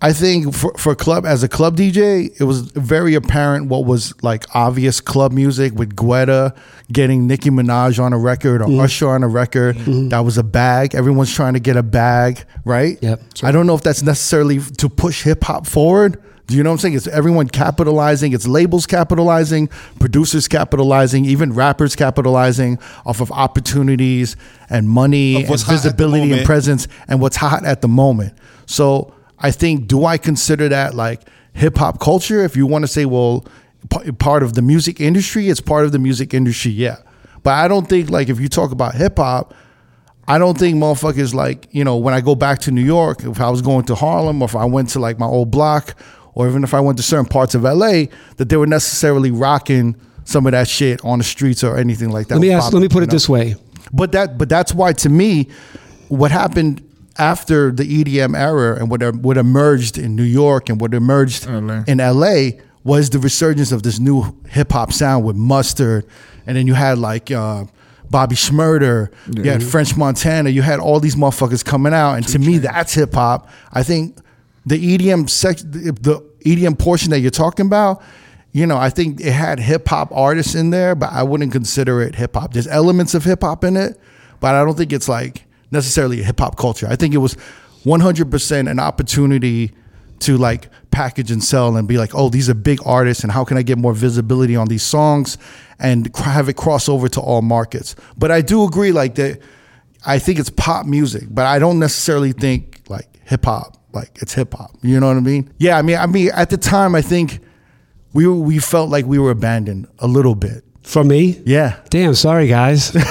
I think for for club as a club DJ, it was very apparent what was like obvious club music with Guetta getting Nicki Minaj on a record Mm-hmm. or Usher on a record. That was a bag. Everyone's trying to get a bag, right? Yep. I don't know if that's necessarily to push hip hop forward. Do you know what I'm saying? It's everyone capitalizing, it's labels capitalizing, producers capitalizing, even rappers capitalizing off of opportunities and money and what's hot at the visibility and presence and what's hot at the moment. So I think, do I consider that like hip hop culture? If you want to say, well, p- part of the music industry, it's part of the music industry, yeah. But I don't think like if you talk about hip hop, I don't think motherfuckers like, you know, when I go back to New York, if I was going to Harlem or if I went to like my old block or even if I went to certain parts of LA, that they were necessarily rocking some of that shit on the streets or anything like that. Let me was ask. Let me popping, put you it know? this way. But that but that's why to me, what happened after the EDM era and what what emerged in New York and what emerged LA. in LA was the resurgence of this new hip hop sound with Mustard, and then you had like. Uh, Bobby Shmurda, you had French Montana, you had all these motherfuckers coming out, and to me, that's hip hop. I think the EDM sec- the EDM portion that you're talking about, you know, I think it had hip hop artists in there, but I wouldn't consider it hip hop. There's elements of hip hop in it, but I don't think it's like necessarily hip hop culture. I think it was 100% an opportunity to like package and sell and be like, oh, these are big artists, and how can I get more visibility on these songs and have it cross over to all markets? But I do agree, like that. I think it's pop music, but I don't necessarily think like hip hop. Like it's hip hop. You know what I mean? Yeah. I mean, I mean, at the time, I think we were, we felt like we were abandoned a little bit. From me? Yeah. Damn, sorry guys. <laughs>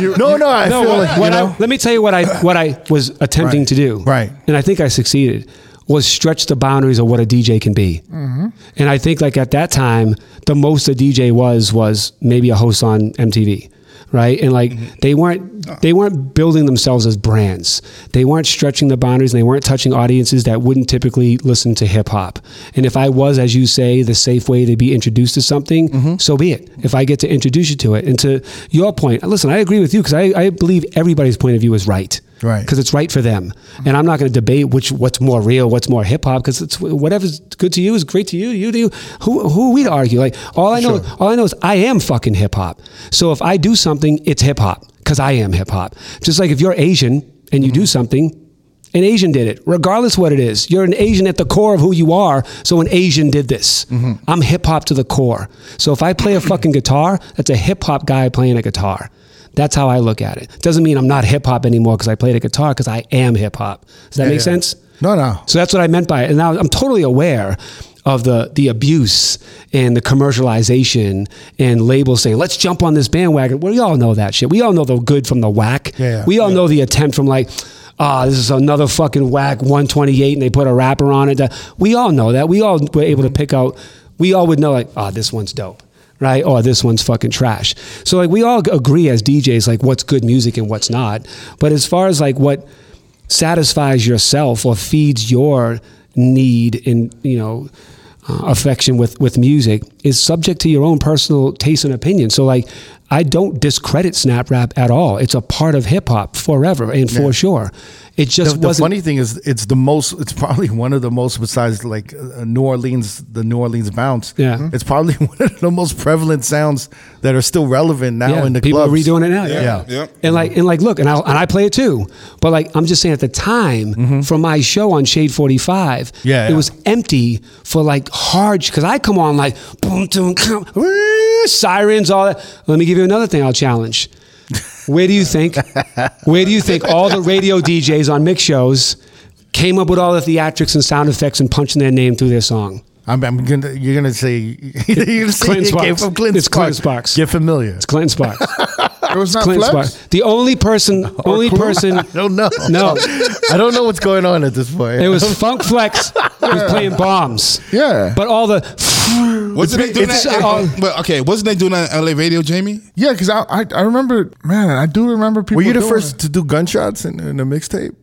No, no. I no, feel like you know. I, let me tell you what I what I was attempting Right. to do. Right. And I think I succeeded. Was stretch the boundaries of what a DJ can be. Mm-hmm. And I think like at that time, the most a DJ was was maybe a host on MTV. Right. And like Mm-hmm. they weren't they weren't building themselves as brands. They weren't stretching the boundaries and they weren't touching audiences that wouldn't typically listen to hip hop. And if I was, as you say, the safe way to be introduced to something, Mm-hmm. so be it. If I get to introduce you to it. And to your point, listen, I agree with you because I, I believe everybody's point of view is right. Right. Because it's right for them. And I'm not going to debate which what's more real, what's more hip hop, because it's whatever's good to you is great to you. You do. Who who are we to argue? Like all I know, all I know is I am fucking hip hop. So if I do something, it's hip hop because I am hip hop. Just like if you're Asian and you do mm-hmm. something, an Asian did it, regardless what it is. You're an Asian at the core of who you are. So an Asian did this. Mm-hmm. I'm hip hop to the core. So if I play a fucking guitar, that's a hip hop guy playing a guitar. That's how I look at it. Doesn't mean I'm not hip hop anymore because I played a guitar because I am hip hop. Does that make yeah. sense? No, no. So that's what I meant by it. And now I'm totally aware of the the abuse and the commercialization and labels saying, let's jump on this bandwagon. Well, we all know that shit. We all know the good from the whack. Yeah. We all know the attempt from like, ah, this is another fucking whack 128 and they put a rapper on it. We all know that. We all were able to pick out, we all would know like, ah, this one's dope. Right? Oh, this one's fucking trash. So like we all agree as DJs like what's good music and what's not. But as far as like what satisfies yourself or feeds your need in you know uh, affection with with music is subject to your own personal taste and opinion so like i don't discredit snap rap at all it's a part of hip hop forever and for sure it just the wasn't funny thing is, it's the most. It's probably <laughs> one of the most, besides like uh, New Orleans, the New Orleans bounce. Yeah. Mhm. it's probably <laughs> one of the most prevalent sounds that are still relevant now yeah, in the people clubs. are redoing it now Yeah. yeah, Yeah. and like and like look and I and I play it too but like I'm just saying at the time for my show on Shade 45 Mm-hmm. Yeah, it was empty for like hard because I come on like boom boom boom, <laughs> sirens all that let me give you another thing I'll challenge where do you think where do you think all the radio DJs on mix shows came up with all the theatrics and sound effects and punching their name through their song I'm, I'm gonna. You're gonna say. <laughs> You're gonna say Clinton it came from Clinton It's Clinton Sparks. Sparks. Get familiar. It's Clinton Sparks <laughs> It was not Clinton Flex. Sparks the only person <laughs> only Clue? person <laughs> I don't know. No. <laughs> I don't know what's going on at this point. It was Funk Flex who was playing bombs. Yeah. But all the Wasn't they doing that? uh, but okay, wasn't they doing that in LA radio, Jamie? Yeah, because I, I I remember, man, I do remember people. Were you the doing first it. to do gunshots in, in a mixtape?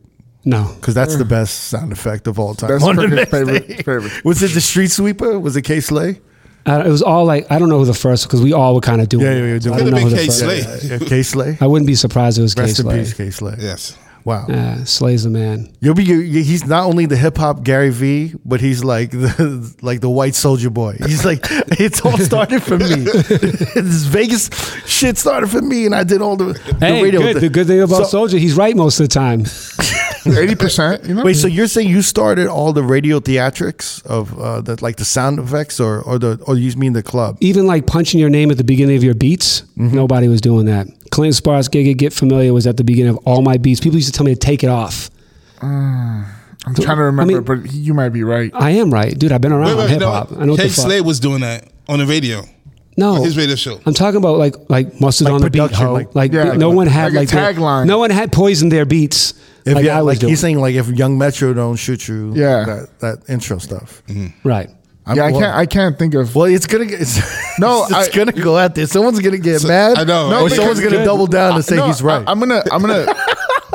no. Because that's the best sound effect of all time. That's on favorite- favorite. Was it the Street Sweeper? Was it Kay Slay? Uh, it was all like I don't know who the first because we all were kind of doing. Yeah, it. yeah, yeah, doing I don't it. know who the first. Kay Slay. Yeah, Kay Slay. I wouldn't be surprised if it was Rest K in peace, Kay Slay. Yes. Wow. Yeah, Slay's the man. You'll be. you- He's not only the hip hop Gary V, but he's like the <laughs> like the white soldier boy. He's like <laughs> it's all started from me. <laughs> this Vegas shit started from me, and I did all the, the Hey, radio. good. thing. The good thing about So- Soldier, he's right most of the time. Eighty percent. You know. Wait, so you're saying you started all the radio theatrics of uh, the like the sound effects, or or the or you mean the club? Even like punching your name at the beginning of your beats, Mm-hmm. nobody was doing that. Clint Sparks, Get, Get, Get Familiar was at the beginning of all my beats. People used to tell me to take it off. I'm trying to remember, mean- but you might be right. I am right. Dude, I've been around Wait, wait, hip no, hop. I know what Kay Slay was doing that on the radio. no. His radio show. I'm talking about like like mustard Like on the beat, ho. like- Like, Yeah, no like- one had like like, their- tagline. No one had poisoned their beats If like yeah, I was like doing. he's saying, like if Young Metro don't shoot you, Yeah. that that intro stuff. Mm-hmm. right. I'm- yeah, I well- can't. I can't think of. Well, it's gonna get <laughs> it's, No, it's I- gonna go out there. Someone's gonna get mad. I know. No, or someone's gonna double down and say No, he's right. I, am gonna. I'm gonna.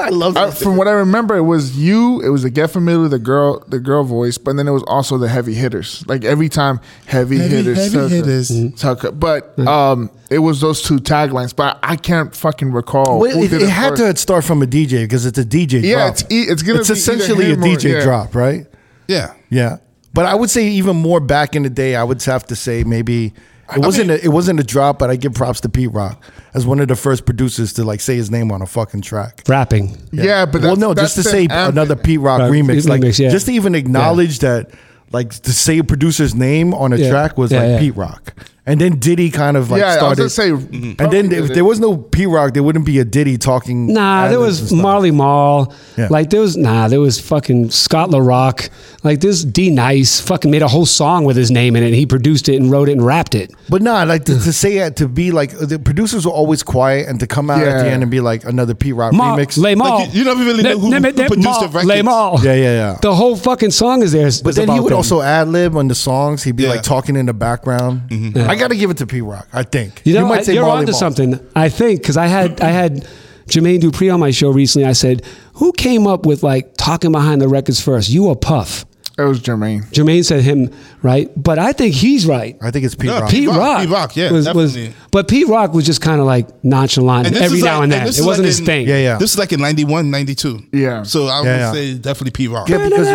I love I, from what I remember, it was you. It was the get familiar with the girl, the girl voice, but then it was also the heavy hitters. Like every time, heavy, Heavy- hitters, heavy Tucker, hitters. Tucker. But um, it was those two taglines. But I can't fucking recall. Well, it, it had first. to start from a DJ because it's a DJ Yeah, drop. it's e- it's gonna It's be essentially a him or- DJ yeah. drop, right? Yeah. Yeah, but I would say even more back in the day. I would have to say maybe it wasn't a, it wasn't a drop, but I give props to Pete Rock as one of the first producers to like say his name on a fucking track. Rapping. Yeah, but well, no, that's just to say anthem. another Pete Rock Right, remix, like remix, yeah. just to even acknowledge that, like to say a producer's name on a Yeah. track was Yeah, like yeah. Pete Rock, and then Diddy kind of like yeah, started. I was gonna say. Mm-hmm. and then if there was no P Rock, there wouldn't be a Diddy talking. Nah, there was. Marley Marl. Yeah. Like there was nah, there was fucking Scott La Rock. Like this D Nice fucking made a whole song with his name in it. And he produced it and wrote it and rapped it. But nah, like to, to <laughs> say it to be like the producers were always quiet, and to come out at the end and be like another P Rock Mar- remix. Les Mal. Like, you- you never really know who- who produced the records. Les Mal. Yeah, yeah, yeah. The whole fucking song is there. But then he would also ad lib on the songs. He'd be Yeah. like talking in the background. Mm-hmm. I got to give it to P Rock. I think You know, might I- say you're Marley onto Marl. something. I think because I had I had Jermaine Dupri on my show recently. I said, "Who came up with like talking behind the records first? You or Puff?" It was Jermaine. Jermaine said him, right? But I think he's right. I think it's P Rock. Pete Rock, Rock, Pete Rock, yeah, was, was, definitely. but P Rock was just kind of like nonchalant And this every is now like- and and then. this It is wasn't like his in- thing. Yeah, yeah. This is like in 91, 92. Yeah. So I would Yeah, yeah. say definitely P Rock. Yeah, because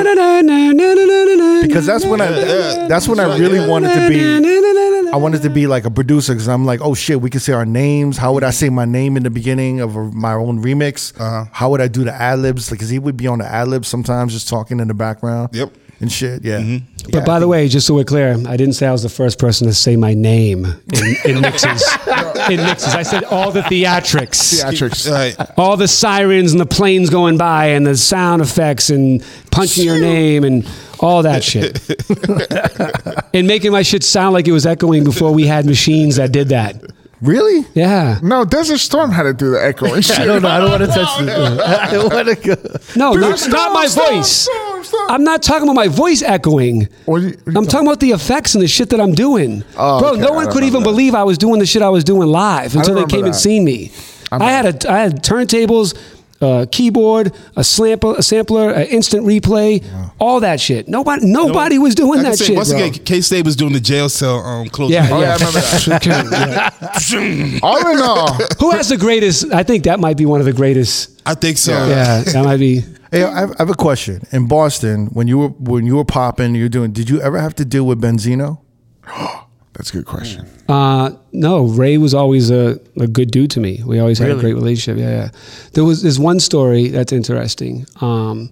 because that's when I yeah. that's when I really wanted to be. I wanted to be like a producer because I'm like, oh shit, we can say our names. How would I say my name in the beginning of a, my own remix? Uh-huh. How would I do the ad libs? Because he would be on the ad libs sometimes, just talking in the background. Yep. And shit. Yeah. Mm-hmm. But by the way, just so we're clear, I didn't say I was the first person to say my name in, in mixes. <laughs> in mixes, I said all the theatrics. Theatrics. Right. all the sirens and the planes going by and the sound effects and punching your name and all that shit. <laughs> and making my shit sound like it was echoing before we had machines that did that. Really? Yeah. No, Desert Storm had to do the echoing <laughs> shit. I don't know. I don't want to touch this. I don't want to go. No, not, Stop, not my stop, voice. stop, stop. I'm not talking about my voice echoing. What are you- what are you I'm talking about the effects and the shit that I'm doing. Oh, Bro, okay. no I one could even that. believe I was doing the shit I was doing live until they remember came and that. seen me. I had a I had turntables, a keyboard, a sampler, a sampler, an instant replay, all that shit. Nobody nobody was doing I that say, shit, Once bro. again, Kay Slay was doing the jail cell um, closing. yeah, Oh, yeah. yeah, I remember that. <laughs> Yeah. <laughs> All in all, Who has the greatest? I think that might be one of the greatest. I think so. Yeah, that <laughs> might be. Hey, I have, a question. In Boston, when you were when you were popping, you're doing. Did you ever have to deal with Benzino? <gasps> <gasps> that's a good question. Uh, no, Ray was always a, a good dude to me. We always had a great relationship. Yeah, yeah. There was there's one story that's interesting. Um,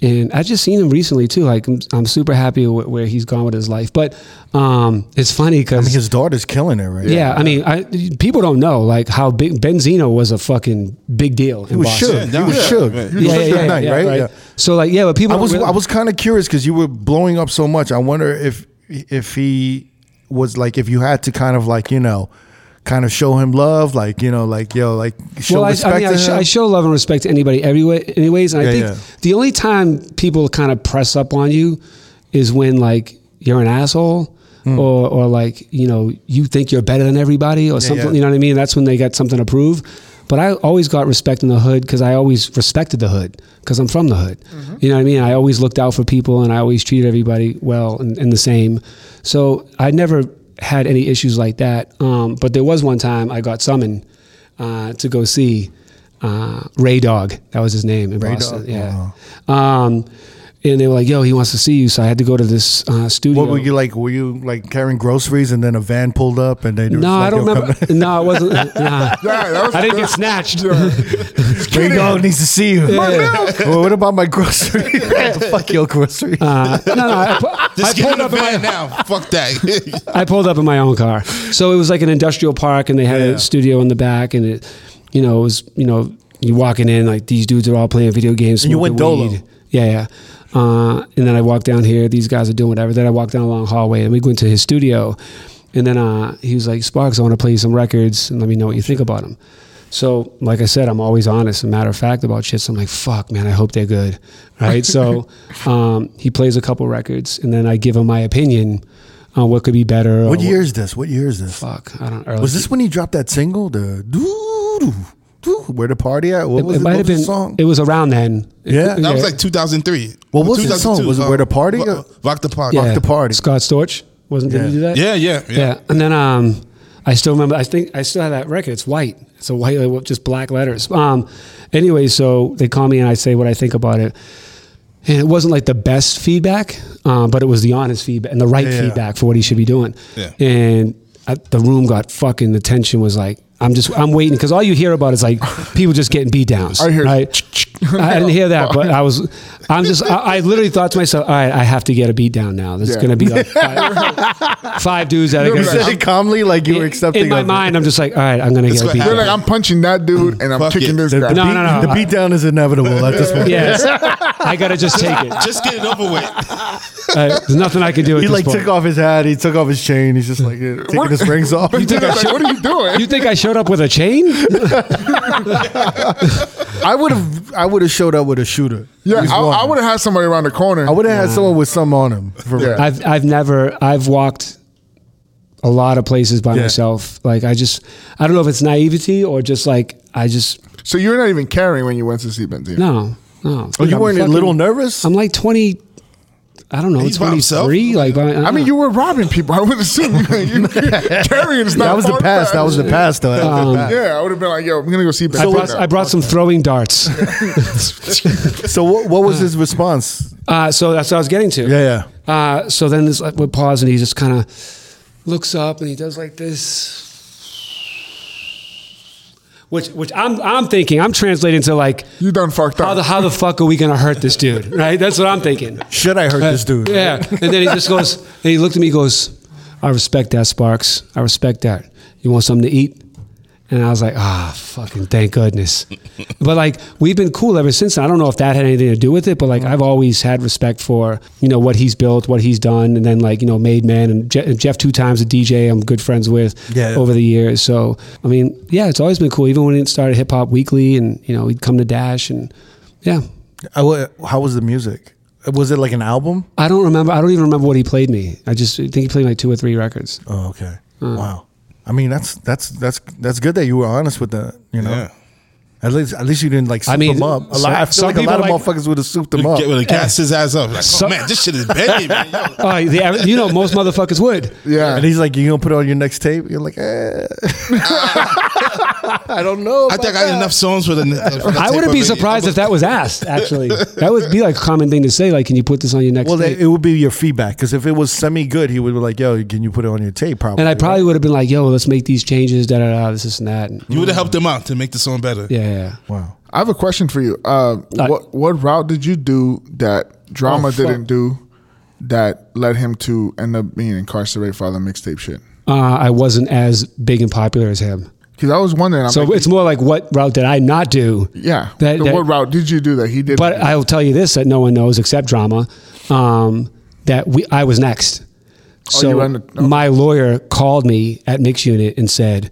and I just seen him recently too. Like I'm, I'm super happy with where he's gone with his life. But um, it's funny I because mean, his daughter's killing it right yeah, I mean, I, people don't know like how big Benzino was a fucking big deal. He was shook. He was Yeah. shook. Right. He was shook that night, right? Yeah. So like, yeah, but people I was really- I was kind of curious because you were blowing up so much. I wonder if if he was like if you had to kind of like you know kind of show him love, like you know, like yo, like show well, I, respect I mean, I, sh- him. I show love and respect to anybody, everywhere, anyways. And I think yeah. the only time people kind of press up on you is when like you're an asshole. Hmm. Or, or like you know you think you're better than everybody or something yeah. you know what I mean that's when they got something to prove but I always got respect in the hood because I always respected the hood because I'm from the hood Mm-hmm. you know what I mean I always looked out for people and I always treated everybody well and, and the same so I never had any issues like that um, but there was one time I got summoned uh, to go see uh, Ray Dog. That was his name in Ray Boston. Dog? Yeah. Um, and they were like, "Yo, he wants to see you." So I had to go to this uh, studio. What were you like? Were you like carrying groceries and then a van pulled up and they? No, I don't remember. No, it wasn't. <laughs> Nah. Yeah, was I didn't get snatched. <laughs> Ray Dog needs to see you. well, what about my grocery? <laughs> Fuck your grocery. Uh, no, no. I, pu- I Just get pulled in up in my van now. Fuck that. I pulled up in my own car. So it was like an industrial park, and they had Yeah. a studio in the back, and it, you know, it was you know, you walking in like these dudes are all playing video games. And you went dolo. weed. Yeah, yeah. Uh, and then I walked down here. These guys are doing whatever. Then I walked down a long hallway, and we went to his studio. And then uh, he was like, "Sparks, I want to play you some records, and let me know what you think about them." So, like I said, I'm always honest and matter of fact about shit. So I'm like, "Fuck, man, I hope they're good." Right. so <laughs> um, he plays a couple records, and then I give him my opinion on what could be better. what year is this? What year is this? Fuck, I don't. Early Was this when he dropped that single? The doo, doo, doo, where the party at? What was it it? might have been. song? It was around then. Yeah. That was like 2003. What was the song? 2002, Was it uh, Where the Party? Ro- Rock the Party. yeah. the Party. Scott Storch wasn't. Did Yeah. he do that? Yeah, yeah, yeah. Yeah. And then um, I still remember. I think I still have that record. It's white. It's a white, like, just black letters. Um, anyway, so they call me and I say what I think about it. And it wasn't like the best feedback, um, but it was the honest feedback and the right Yeah. feedback for what he should be doing. Yeah. And I, the room got fucking. The tension was like, I'm just, I'm waiting because all you hear about is like people just getting beat downs. I hear right. <laughs> I didn't hear that, but I was, I'm just, I, I literally thought to myself, all right, I have to get a beat down now. There's Yeah. going to be like <laughs> five, five dudes that are You going said to it calmly, like you were accepting. in my of it. mind, I'm just like, all right, I'm gonna get a what beat. You're happened. like, I'm punching that dude and I'm Fuck kicking it. this The, guy. No, beat, no, no. the beat down is inevitable at this point. Yes, <laughs> I gotta just take it. Just get it over with. Uh, there's nothing I can do. At He this like point. took off his hat. He took off his chain. He's just like yeah, taking his rings off. You think I what are you doing? You think I showed up with a chain? I would have. I would have showed up with a shooter. yeah, He's I, one. I would have had somebody around the corner. I would have had someone with some on him. For Yeah. real. I've I've never I've walked a lot of places by Yeah. myself. Like I just I don't know if it's naivety or just like I just so you're not even carrying when you went to see Benzino. no no. Oh, you I'm weren't a little nervous? I'm like twenty. I don't know. He's by himself? 23. Like I, I mean, you were robbing people. I would assume <laughs> you, <laughs> carrying is not. that was the part of past. That was the past, though. That was the past. Yeah, I would have been like, yo, I'm gonna go see I brought, I brought some throwing darts. <laughs> So what, what was his response? Uh, so that's what I was getting to. Yeah, yeah. Uh, so then this like, we pause and he just kind of looks up and he does like this, which which I'm I'm thinking I'm translating to like you done fucked up. how the how the fuck are we gonna hurt this dude? Right? That's what I'm thinking. Should I hurt this uh, dude? Yeah. And then he just goes and he looked at me. He goes, I respect that, Sparks. I respect that. You want something to eat? And I was like, ah, fucking thank goodness. <laughs> but like, we've been cool ever since. I don't know if that had anything to do with it, but like, I've always had respect for, you know, what he's built, what he's done. And then like, you know, Made Man and Je- Jeff, two times a DJ I'm good friends with Yeah. over the years. So, I mean, yeah, it's always been cool. Even when it started Hip Hop Weekly and, you know, he'd come to Dash and yeah. I how was the music? Was it like an album? I don't remember. I don't even remember what he played me. I just think he played like two or three records. Oh, okay. Wow. I mean, that's that's that's that's good that you were honest with that. You know, Yeah. at least at least you didn't like soup I mean, them up. A lot, I feel like a lot of like- motherfuckers would have souped them up. Get with gas his ass up. Like, oh man, this shit is banging, man. <laughs> Yo. Oh, the, you know, most motherfuckers would. yeah, And he's like, "You gonna put it on your next tape?" You're like, eh. <laughs> <laughs> <laughs> "I don't know." I think I got enough songs for the. For the I wouldn't be surprised if that was asked. Actually, that would be like a common thing to say. Like, can you put this on your next? Well, tape? it would be your feedback because if it was semi good, he would be like, "Yo, can you put it on your tape?" Probably. and I probably would have been like, "Yo, let's make these changes." Da da da. This, this, and that. And, You would have helped him out to make the song better. yeah, yeah. Wow. I have a question for you. Uh, Uh, what what route did you do that Drama Oh, didn't do that led him to end up being incarcerated for all the mixtape shit? Uh, I wasn't as big and popular as him. Because I was wondering. I'm So like, it's more like what route did I not do? yeah. that- that- what route did you do that he did? But I will tell you this that no one knows except Drama. Um, that we I was next. Oh, So ended- okay. my lawyer called me at Mix Unit and said,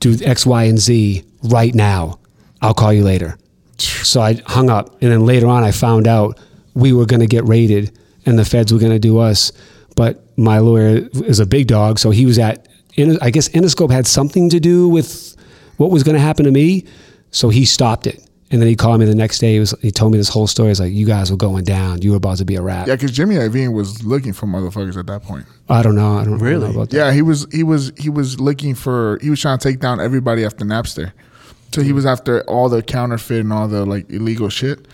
"Do X, Y, and Z right now. I'll call you later." So I hung up, and then later on, I found out we were going to get raided, and the feds were going to do us. But my lawyer is a big dog, so he was at. I guess Interscope had something to do with what was going to happen to me, so he stopped it. And then he called me the next day. He, was, he told me this whole story. He's like, "You guys were going down. You were about to be a rap." yeah, because Jimmy Iovine was looking for motherfuckers at that point. I don't know. I don't Really? know about that. Yeah, he was he was he was looking for he was trying to take down everybody after Napster. So he was after all the counterfeit and all the like illegal shit.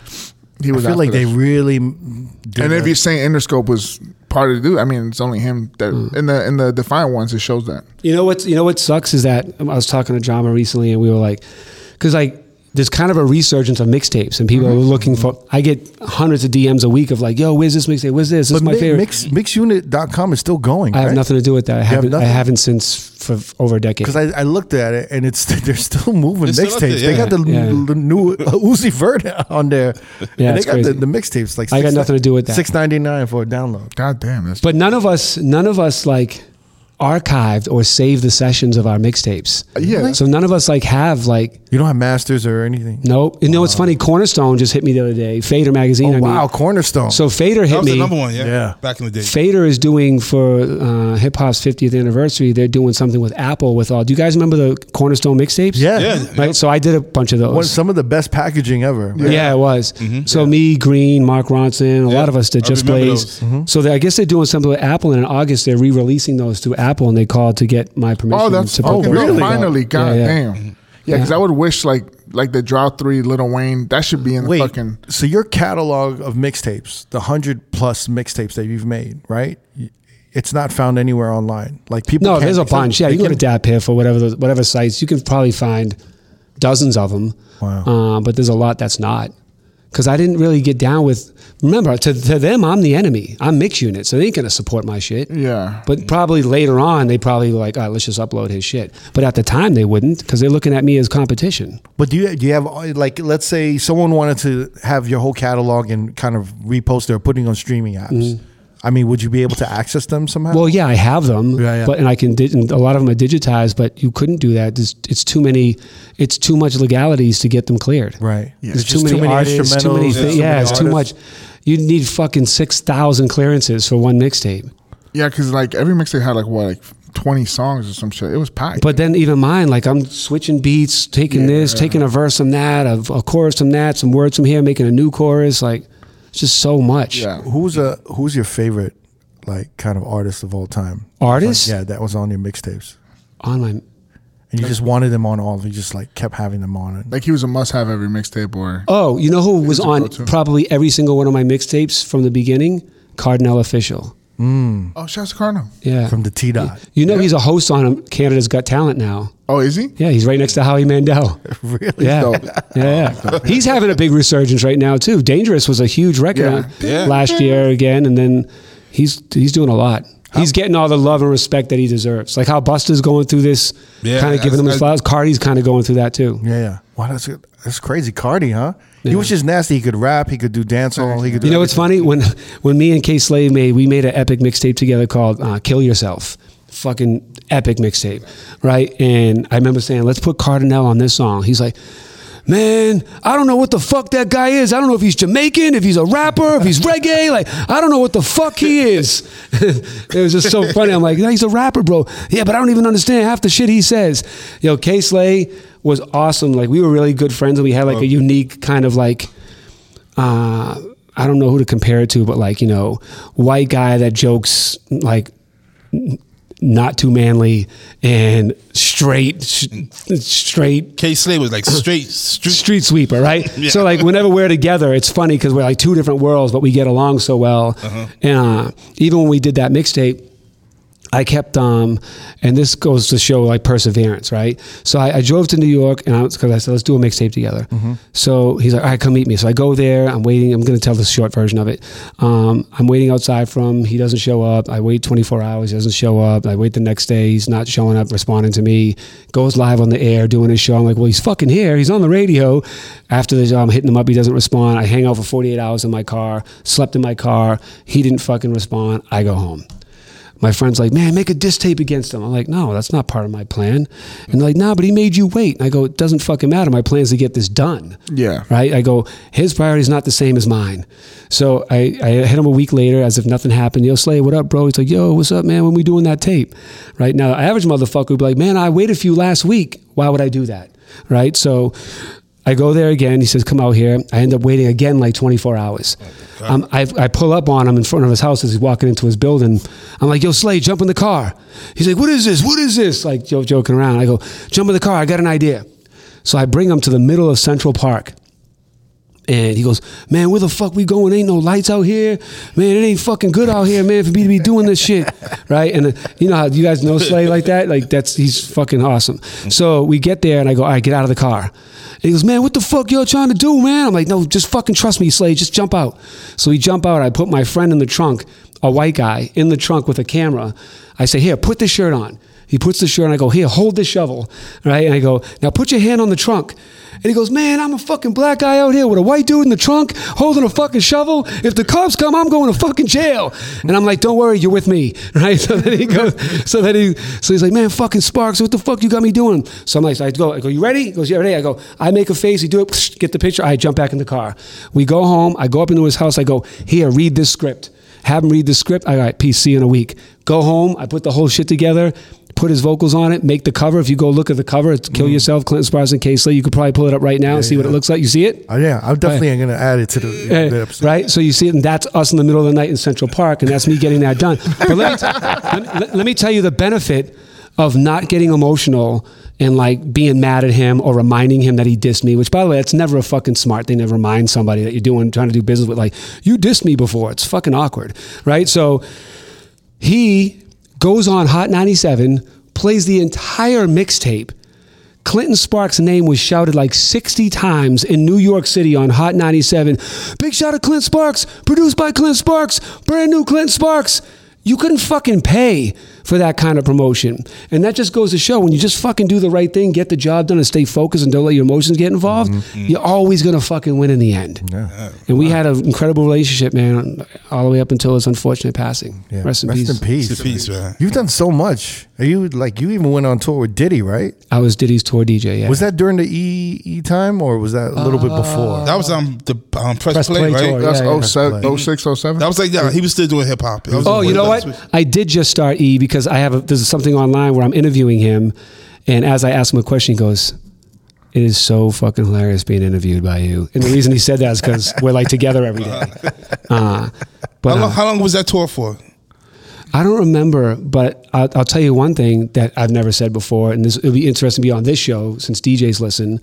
He was. I was feel after like they really. Did And if you're saying Interscope was part of the do, I mean, it's only him that Hmm. in the in the Defiant ones it shows that. You know what? You know what sucks is that I was talking to Drama recently, and we were like, because like there's kind of a resurgence of mixtapes, and people Mm-hmm. are looking for. I get hundreds of DMs a week of like, "Yo, where's this mixtape? Where's this? This is but my mi- favorite." mix, mixunit.com is still going. I have nothing to do with that. I haven't. nothing? I haven't since for over a decade. Because I, I looked at it and it's <laughs> they're still moving They're still up mixtapes. there, They got the, yeah. the new <laughs> Uzi Vert <laughs> on there. Yeah, and they got the, crazy. the mixtapes like I got nothing to do with that. Six ninety nine for a download. God damn, that's But none of us, none of us like archived or saved the sessions of our mixtapes. Uh, yeah. So none of us like have like You don't have masters or anything. no. You know, it's funny. Cornerstone just hit me the other day. Fader magazine. Oh I mean. wow, Cornerstone. So Fader That hit was me. the number one, yeah. Yeah. Back in the day. Fader is doing for uh, hip hop's 50th anniversary. They're doing something with Apple with all. Do you guys remember the Cornerstone mixtapes? yeah, Yeah. Right. So I did a bunch of those. One, some of the best packaging ever. Yeah, it was. Mm-hmm. So me, Green, Mark Ronson, a Yeah, lot of us did I Just remember Blaze. those. Mm-hmm. So they, I guess they're doing something with Apple, and in August they're re-releasing those through Apple, and they called to get my permission. Oh, that's to put fucking those dope. out. Finally, god yeah. damn. Yeah, because I would wish like like the Drought Three, Lil Wayne, that should be in the Wait, fucking. so your catalog of mixtapes, the hundred plus mixtapes that you've made, right? It's not found anywhere online. Like people. No, can't- there's a bunch. Yeah, they you go to can- DatPiff or whatever the, whatever sites. You can probably find dozens of them. Wow. Uh, but there's a lot that's not. Because I didn't really get down with. Remember, to, to them, I'm the enemy. I'm mix unit, so they ain't gonna support my shit. Yeah. But probably later on, they probably were like, all right, let's just upload his shit. But at the time, they wouldn't because they're looking at me as competition. But do you do you have like let's say someone wanted to have your whole catalog and kind of repost or putting on streaming apps? Mm-hmm. I mean, would you be able to access them somehow? Well, yeah, I have them, Yeah, yeah. but and I can. di- And a lot of them are digitized, but you couldn't do that. It's, it's too many. It's too much legalities to get them cleared. right. Yeah. There's It's too just many, artists, too many. instrumentals, Thi- too yeah, many it's too much. artists. You need fucking six thousand clearances for one mixtape. Yeah, because like every mixtape had like what, like twenty songs or some shit. It was packed. But then even mine, like I'm switching beats, taking this, taking a verse from that, a, a chorus from that, some words from here, making a new chorus. Like it's just so much. yeah, Who's a who's your favorite like kind of artist of all time? Artist? Like, yeah, that was on your mixtapes. On my And you just wanted them on all. Of you just like kept having them on. And like he was a must-have every mixtape. Or Oh, you know who was a on probably every single one of my mixtapes from the beginning? Kardinal Offishall. Mm. oh, shouts to Kardinal. Yeah. from the T dot. you know he's a host on um, Canada's Got Talent now. Oh, is he? Yeah, he's right next to Howie Mandel. <laughs> really? Yeah. dope. yeah, yeah. He's having a big resurgence right now too. Dangerous was a huge record Yeah. Yeah. last year again, and then he's he's doing a lot. He's getting all the love and respect that he deserves. Like how Busta's going through this, Yeah, kind of giving him his I- flowers. Cardi's kind of going through that too. Yeah, yeah. Wow, that's that's crazy. Cardi, huh? He was just nasty. He could rap. He could do dancehall. He could. Do You know what's funny? When when me and Kay Slay made we made an epic mixtape together called uh, "Kill Yourself." Fucking epic mixtape, right? And I remember saying, "Let's put Kardinal on this song." He's like. Man, I don't know what the fuck that guy is. I don't know if he's Jamaican, if he's a rapper, if he's reggae. Like, I don't know what the fuck he is. <laughs> it was just so funny. I'm like, yeah, he's a rapper, bro. Yeah, but I don't even understand half the shit he says. Yo, Kay Slay was awesome. Like, we were really good friends, and we had like a unique kind of like uh, I don't know who to compare it to, but like you know, white guy that jokes like not too manly and straight, sh- straight Kay Slay was like straight <clears throat> street. street sweeper, right? <laughs> So like whenever we're together, it's funny because we're like two different worlds, but we get along so well. And uh, even when we did that mixtape. I kept um, and this goes to show like perseverance, right? So I, I drove to New York, and because I, said let's do a mixtape together. So he's like, all right, come meet me. So I go there. I'm waiting. I'm going to tell the short version of it. Um, I'm waiting outside from. him. He doesn't show up. I wait 24 hours. He doesn't show up. I wait the next day. He's not showing up, responding to me. Goes live on the air doing his show. I'm like, well, he's fucking here. He's on the radio. After the I'm hitting him up, he doesn't respond. I hang out for 48 hours in my car. Slept in my car. He didn't fucking respond. I go home my friend's like, man, make a diss tape against him. I'm like, no, that's not part of my plan. And they're like, nah, but he made you wait. And I go, it doesn't fucking matter. My plan is to get this done. Yeah. Right? I go, his priority is not the same as mine. So I, I hit him a week later as if nothing happened. Yo, Slay, what up, bro? He's like, yo, what's up, man? When we doing that tape? Right now, average motherfucker would be like, man, I waited for you last week. Why would I do that? Right? So I go there again. He says, come out here. I end up waiting again like 24 hours. Um, I, I pull up on him in front of his house as he's walking into his building. I'm like, yo, Slay, jump in the car. He's like, what is this? What is this? Like, joking around. I go, jump in the car. I got an idea. So I bring him to the middle of Central Park. And he goes, man, where the fuck we going? Ain't no lights out here, man. It ain't fucking good out here, man, for me to be doing this shit, <laughs> right? And uh, you know how you guys know Slay like that? Like that's he's fucking awesome. So we get there, and I go, all right, get out of the car. He goes, man, what the fuck y'all trying to do, man? I'm like, no, just fucking trust me, Slay. Just jump out. So we jump out. I put my friend in the trunk, a white guy in the trunk with a camera. I say, here, put this shirt on. He puts the shirt on. I go, here, hold this shovel, right? And I go, now put your hand on the trunk. And he goes, man, I'm a fucking black guy out here with a white dude in the trunk holding a fucking shovel. If the cops come, I'm going to fucking jail. And I'm like, don't worry, you're with me, <laughs> right? So then he goes, so then he, so he's like, man, fucking Sparks, what the fuck you got me doing? So I'm like, so I go, I go, you ready? He goes, yeah, ready. I go, I make a face, he do it, get the picture. I jump back in the car. We go home. I go up into his house. I go, here, read this script. Have him read the script. I got PC in a week. Go home. I put the whole shit together put his vocals on it, make the cover. If you go look at the cover, it's Kill Yourself, Clinton Sparks and Casey. You could probably pull it up right now and see what it looks like. You see it? Oh, yeah, I'm definitely going to add it to the, the Uh, episode. right? So you see it, and that's us in the middle of the night in Central Park, and that's me getting that done. <laughs> But let me, t- let, let- let me tell you the benefit of not getting emotional and like being mad at him or reminding him that he dissed me. Which, by the way, that's never a fucking smart thing to remind somebody that you're doing, trying to do business with. Like you dissed me before. It's fucking awkward, right? So he goes on Hot 97, plays the entire mixtape. Clinton Sparks' name was shouted like 60 times in New York City on Hot 97. Big shout out Clint Sparks, produced by Clint Sparks, brand new Clint Sparks. You couldn't fucking pay for that kind of promotion. And that just goes to show when you just fucking do the right thing, get the job done, and stay focused and don't let your emotions get involved, you're always going to fucking win in the end. And we had an incredible relationship, man, all the way up until his unfortunate passing. Yeah. Rest in peace. Rest in peace. Rest in peace, man. You've done so much. Are you like you even went on tour with Diddy, right? I was Diddy's tour DJ, yeah. Was that during the E E time or was that a little bit before? That was um the um, press, Press play, play right? tour, That's Yeah, yeah. 07, 06, 07? That was like yeah, he was still doing hip hop. Oh, you know what? I did just start E because I have a, there's something online where I'm interviewing him, and as I ask him a question, he goes, "It is so fucking hilarious being interviewed by you." And the reason he said that is because we're like together every day. <laughs> Uh, but How uh, long, how long was that tour for? I don't remember, but I'll, I'll tell you one thing that I've never said before, and this it'll be interesting to be on this show since DJs listen.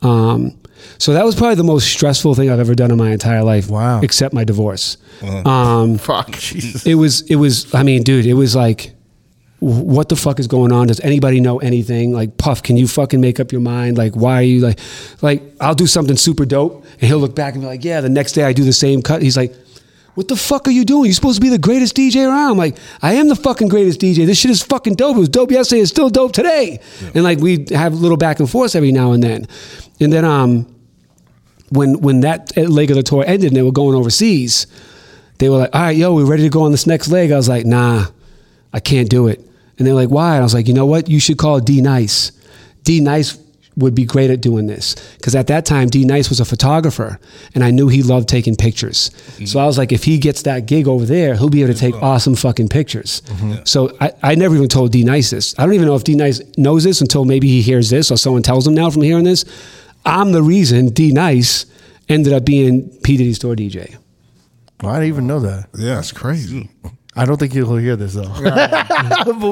Um, so that was probably the most stressful thing I've ever done in my entire life. Wow. Except my divorce. Um, Fuck. Jesus. it was it was i mean dude it was like wh- what the fuck is going on does anybody know anything like puff can you fucking make up your mind like why are you like like i'll do something super dope and he'll look back and be like yeah the next day i do the same cut he's like what the fuck are you doing? You're supposed to be the greatest DJ around. I'm like, I am the fucking greatest DJ. This shit is fucking dope. It was dope yesterday. It's still dope today. And like we have a little back and forth every now and then. And then um, when when that leg of the tour ended and they were going overseas, they were like, all right, yo, we're ready to go on this next leg. I was like, nah, I can't do it. And they're like, why? And I was like, you know what? You should call D Nice. D Nice would be great at doing this. Because at that time, D Nice was a photographer and I knew he loved taking pictures. Mm-hmm. So I was like, if he gets that gig over there, he'll be able to take awesome fucking pictures. Mm-hmm. So I, I never even told D Nice this. I don't even know if D Nice knows this until maybe he hears this or someone tells him now from hearing this. I'm the reason D Nice ended up being P. Diddy's tour DJ. Well, I didn't even know that. Yeah, That's crazy. I don't think he'll hear this though. <laughs>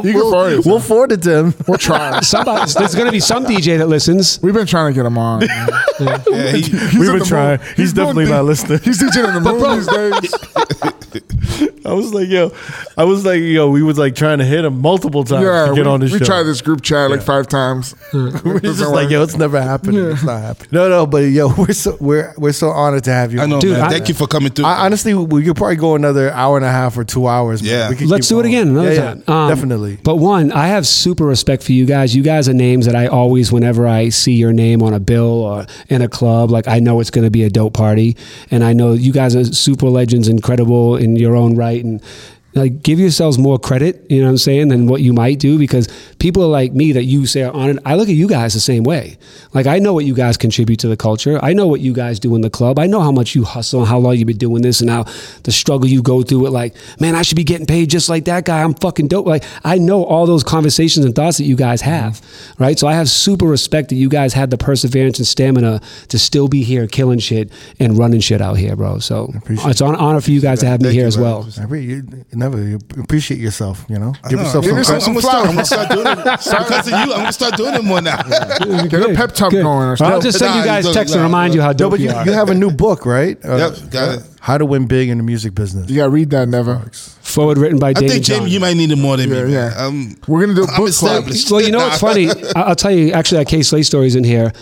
You can forward it. We'll forward it to him. We're trying. Somebody, <laughs> there's going to be some DJ that listens. We've been trying to get him on. man. <laughs> yeah he, He's We've in been the trying. mood. He's doing definitely not listening. He's teaching in the mood these days. I was like, yo, I was like, yo, we was like trying to hit him multiple times Yeah, to get we, on this we show. tried this group chat like five times. We're just like, yo, it's never happening. It's not happening. No, no, but yo, we're so we're we're so honored to have you. I know, Dude, man. I- Thank you for coming through. I, honestly, we could probably go another hour and a half or two hours. Man. Yeah. we could Let's keep do it going. again another Yeah, yeah, time. Um, definitely. But one, I have super respect for you guys. You guys are names that I always, whenever I see your name on a bill or in a club, like I know it's going to be a dope party, and I know you guys are super legends, incredible in your own right, and like give yourselves more credit. You know what I'm saying than what you might do because people like me that you say are honored. I look at you guys the same way. Like I know what you guys contribute to the culture. I know what you guys do in the club. I know how much you hustle and how long you've been doing this and how the struggle you go through with like, man, I should be getting paid just like that guy. I'm fucking dope. Like I know all those conversations and thoughts that you guys have, right? So I have super respect that you guys had the perseverance and stamina to still be here killing shit and running shit out here, bro. So it's an honor for you guys to have me here as well. I you- never. You appreciate yourself. You know, give No, yourself Give some yourself credit. some I'm gonna start. I'm gonna start doing it <laughs> because of you. I'm gonna start doing it more now. Get a pep talk Good. going. Or I'll just send you Nah, guys you don't- text and nah, remind you how No, dope but you you, are. you have a new book, right? Uh, Yep, got it. How to win big in the music business. You gotta read that. Never. Forward written by I David think John. Jamie, you might need it more than Yeah, me. yeah. Um, We're gonna do a I'm book club. established. Well, you <laughs> know what's funny? I- I'll tell you. Actually, that Kay Slay stories in here,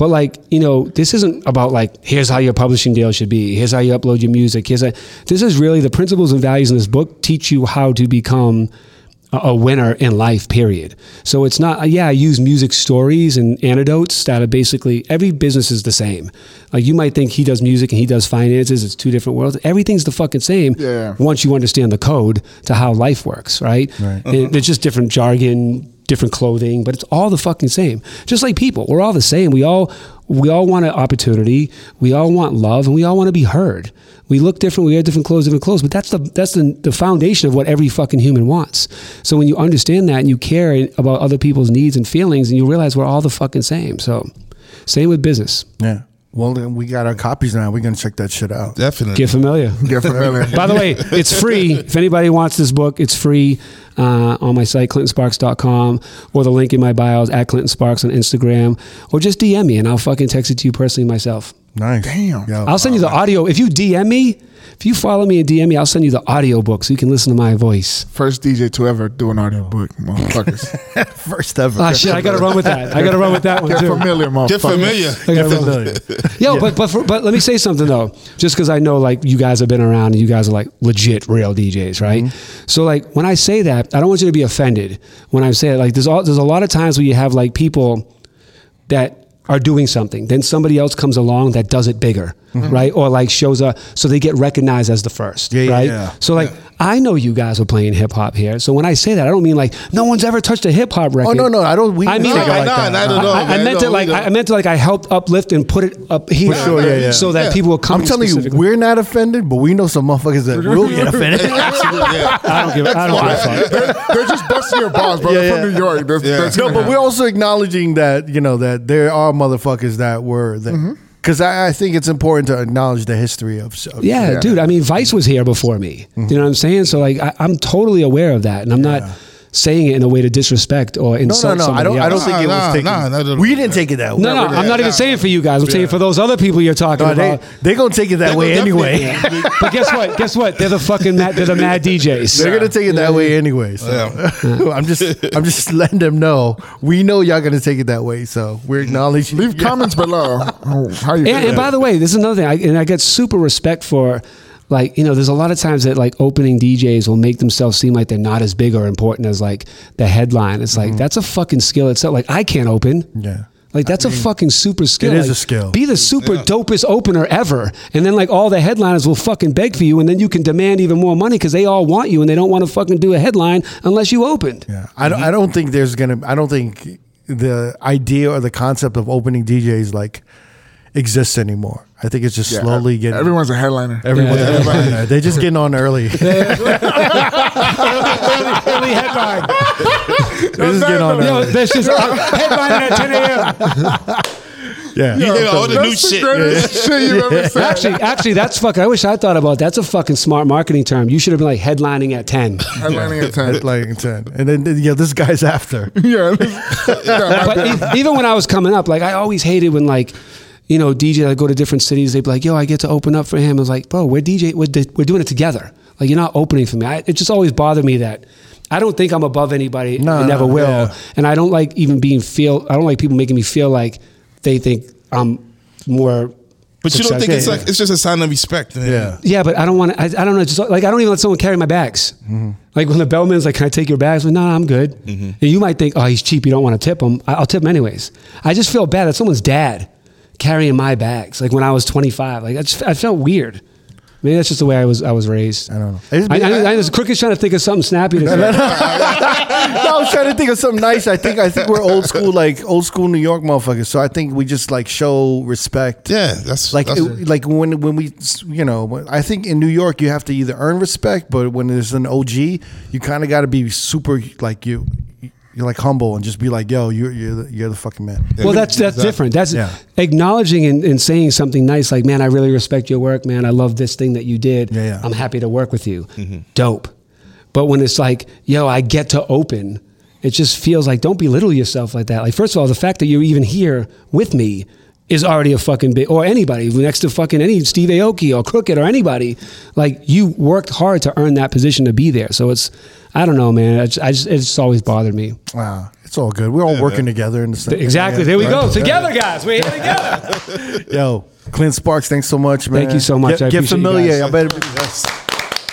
but like you know, this isn't about like here's how your publishing deal should be. Here's how you upload your music. Here's a. This is really the principles and values in this book teach you how to become a winner in life. Period. So it's not. Uh, yeah, I use music stories and anecdotes that are basically every business is the same. Like you might think he does music and he does finances. It's two different worlds. Everything's the fucking same. Yeah. Once you understand the code to how life works, right? Right. It's just different jargon, different clothing, but it's all the fucking same. Just like people, we're all the same. We all we all want an opportunity. We all want love, and we all want to be heard. We look different. We wear different clothes, different clothes, but that's the that's the, the foundation of what every fucking human wants. So when you understand that and you care about other people's needs and feelings, and you realize we're all the fucking same. So same with business. Yeah. Well, then we got our copies now. We're gonna check that shit out. Definitely. Get familiar. Get familiar. By the way, it's free. If anybody wants this book, it's free uh, on my site, clintonsparks.com, or the link in my bio is at Clinton Sparks on Instagram, or just DM me and I'll fucking text it to you personally myself. Nice. Damn. Yo, I'll send you the audio. If you DM me, if you follow me and DM me, I'll send you the audio book so you can listen to my voice. First DJ to ever do an audio book, motherfuckers. <laughs> first ever. Ah, shit, I got to run with that. I got to run with that one, Get too. familiar, motherfuckers. Get familiar. I gotta run. Yo, but but for, but let me say something though, just because I know like you guys have been around and you guys are like legit real DJs, right? So like when I say that, I don't want you to be offended when I say it. Like there's all, there's a lot of times where you have like people that are doing something, then somebody else comes along that does it bigger, mm-hmm. right? Or like shows up, so they get recognized as the first, Yeah, yeah, right? yeah. So like I know you guys are playing hip hop here, so when I say that, I don't mean like no one's ever touched a hip hop record. Oh no, no, I don't. We I mean, think like, it that. not at all. I, I man. meant No, it like I meant it like I helped uplift and put it up here, sure, yeah, yeah. so that Yeah. people will come. I'm telling you, we're not offended, but we know some motherfuckers that will get <laughs> offended. Absolutely, yeah. <laughs> I don't give. a- I don't give a fuck. they're, they're just busting your balls, bro. Yeah, They're yeah. from New York. That's, Yeah. that's no, gonna but we're also acknowledging that you know that there are motherfuckers that were that mm-hmm. Because I, I think it's important to acknowledge the history of. of Yeah, Yeah. dude. I mean, Vice was here before me. Mm-hmm. You know what I'm saying? So like, I, I'm totally aware of that, and I'm not saying it in a way to disrespect or No, insult no, no. I somebody don't. I don't else. think it was nah, taken. nah, not at we didn't take it that way. No, no, I'm not even saying it for you guys. I'm saying for those other people you're talking No, about. they are gonna take it that They way anyway. <laughs> But guess what? Guess what? They're the fucking mad. They're the mad <laughs> DJs. They're gonna take it that way anyway. So <laughs> I'm just I'm just letting them know. We know y'all gonna take it that way. So we're acknowledging. Leave comments below. How you And, and by the way, this is another thing, I, and I get super respect for, like, you know, there's a lot of times that like opening DJs will make themselves seem like they're not as big or important as like the headline. It's like mm-hmm. that's a fucking skill itself. Like, I can't open. Yeah. Like that's a fucking super skill. it is Like, a skill. Be the super dopest opener ever, and then like all the headliners will fucking beg for you, and then you can demand even more money because they all want you, and they don't want to fucking do a headline unless you opened. Yeah, I don't. I mm-hmm. don't think there's gonna. I don't think the idea or the concept of opening DJs like exists anymore. I think it's just Yeah, slowly getting. Everyone's a headliner. Everyone's Yeah. everybody- They're just getting on early. <laughs> They're Early headline. just getting on Yo, early. that's just uh, headlining at 10 a.m. Yeah. You think all the That's new the shit. greatest shit you ever said. Actually, actually, that's fucking. I wish I thought about. That. That's a fucking smart marketing term. You should have been like headlining at ten. Headlining at 10. Like ten, and then yeah, you know, this guy's after. <laughs> yeah. <laughs> yeah But e- even when I was coming up, like I always hated when like. You know, DJ, I go to different cities. They'd be like, "Yo, I get to open up for him." I was like, "Bro, we're DJ. We're, we're doing it together. Like, you're not opening for me." I, it just always bothered me that I don't think I'm above anybody. No, I never no, will, yeah. and I don't like even being feel. I don't like people making me feel like they think I'm more. But you don't success- think it's Yeah, like it's just a sign of respect? man. Yeah. Yeah, but I don't want to. I, I don't know. Just like I don't even let someone carry my bags. Mm-hmm. Like when the bellman's like, "Can I take your bags?" Well, no, I'm good. And you might think, "Oh, he's cheap. You don't want to tip him." I, I'll tip him anyways. I just feel bad that someone's dad carrying my bags. Like when I was 25, like I, just, I felt weird. Maybe that's just the way I was. I was raised. I don't know. I, I, I, was Crooked trying to think of something snappy to say. <laughs> no, I was trying to think of something nice. I think I think we're old school, like old school New York motherfuckers. So I think we just like show respect. Yeah, that's Like that's, it- like when when we you know I think in New York you have to either earn respect, but when there's an OG, you kind of got to be super like you. You're like humble and just be like, "Yo, you're you're the, you're the fucking man." Well, that's that's Exactly. different. That's Yeah. acknowledging and, and saying something nice, like, "Man, I really respect your work, man. I love this thing that you did. Yeah, yeah. I'm happy to work with you. Mm-hmm. Dope." But when it's like, yo, I get to open, it just feels like don't belittle yourself like that. Like first of all, the fact that you're even here with me is already a fucking big, or anybody next to fucking any Steve Aoki or Crooked or anybody. Like you worked hard to earn that position to be there. So it's, I don't know, man. I just, I just it's always bothered me. Wow, it's all good. We're all working together in the same. Exactly. There we go. Together, guys. We're here together. <laughs> Yo, Clint Sparks, thanks so much, man. Thank you so much. Get, I get appreciate you familiar. guys. I better.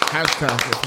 Hashtag. get familiar.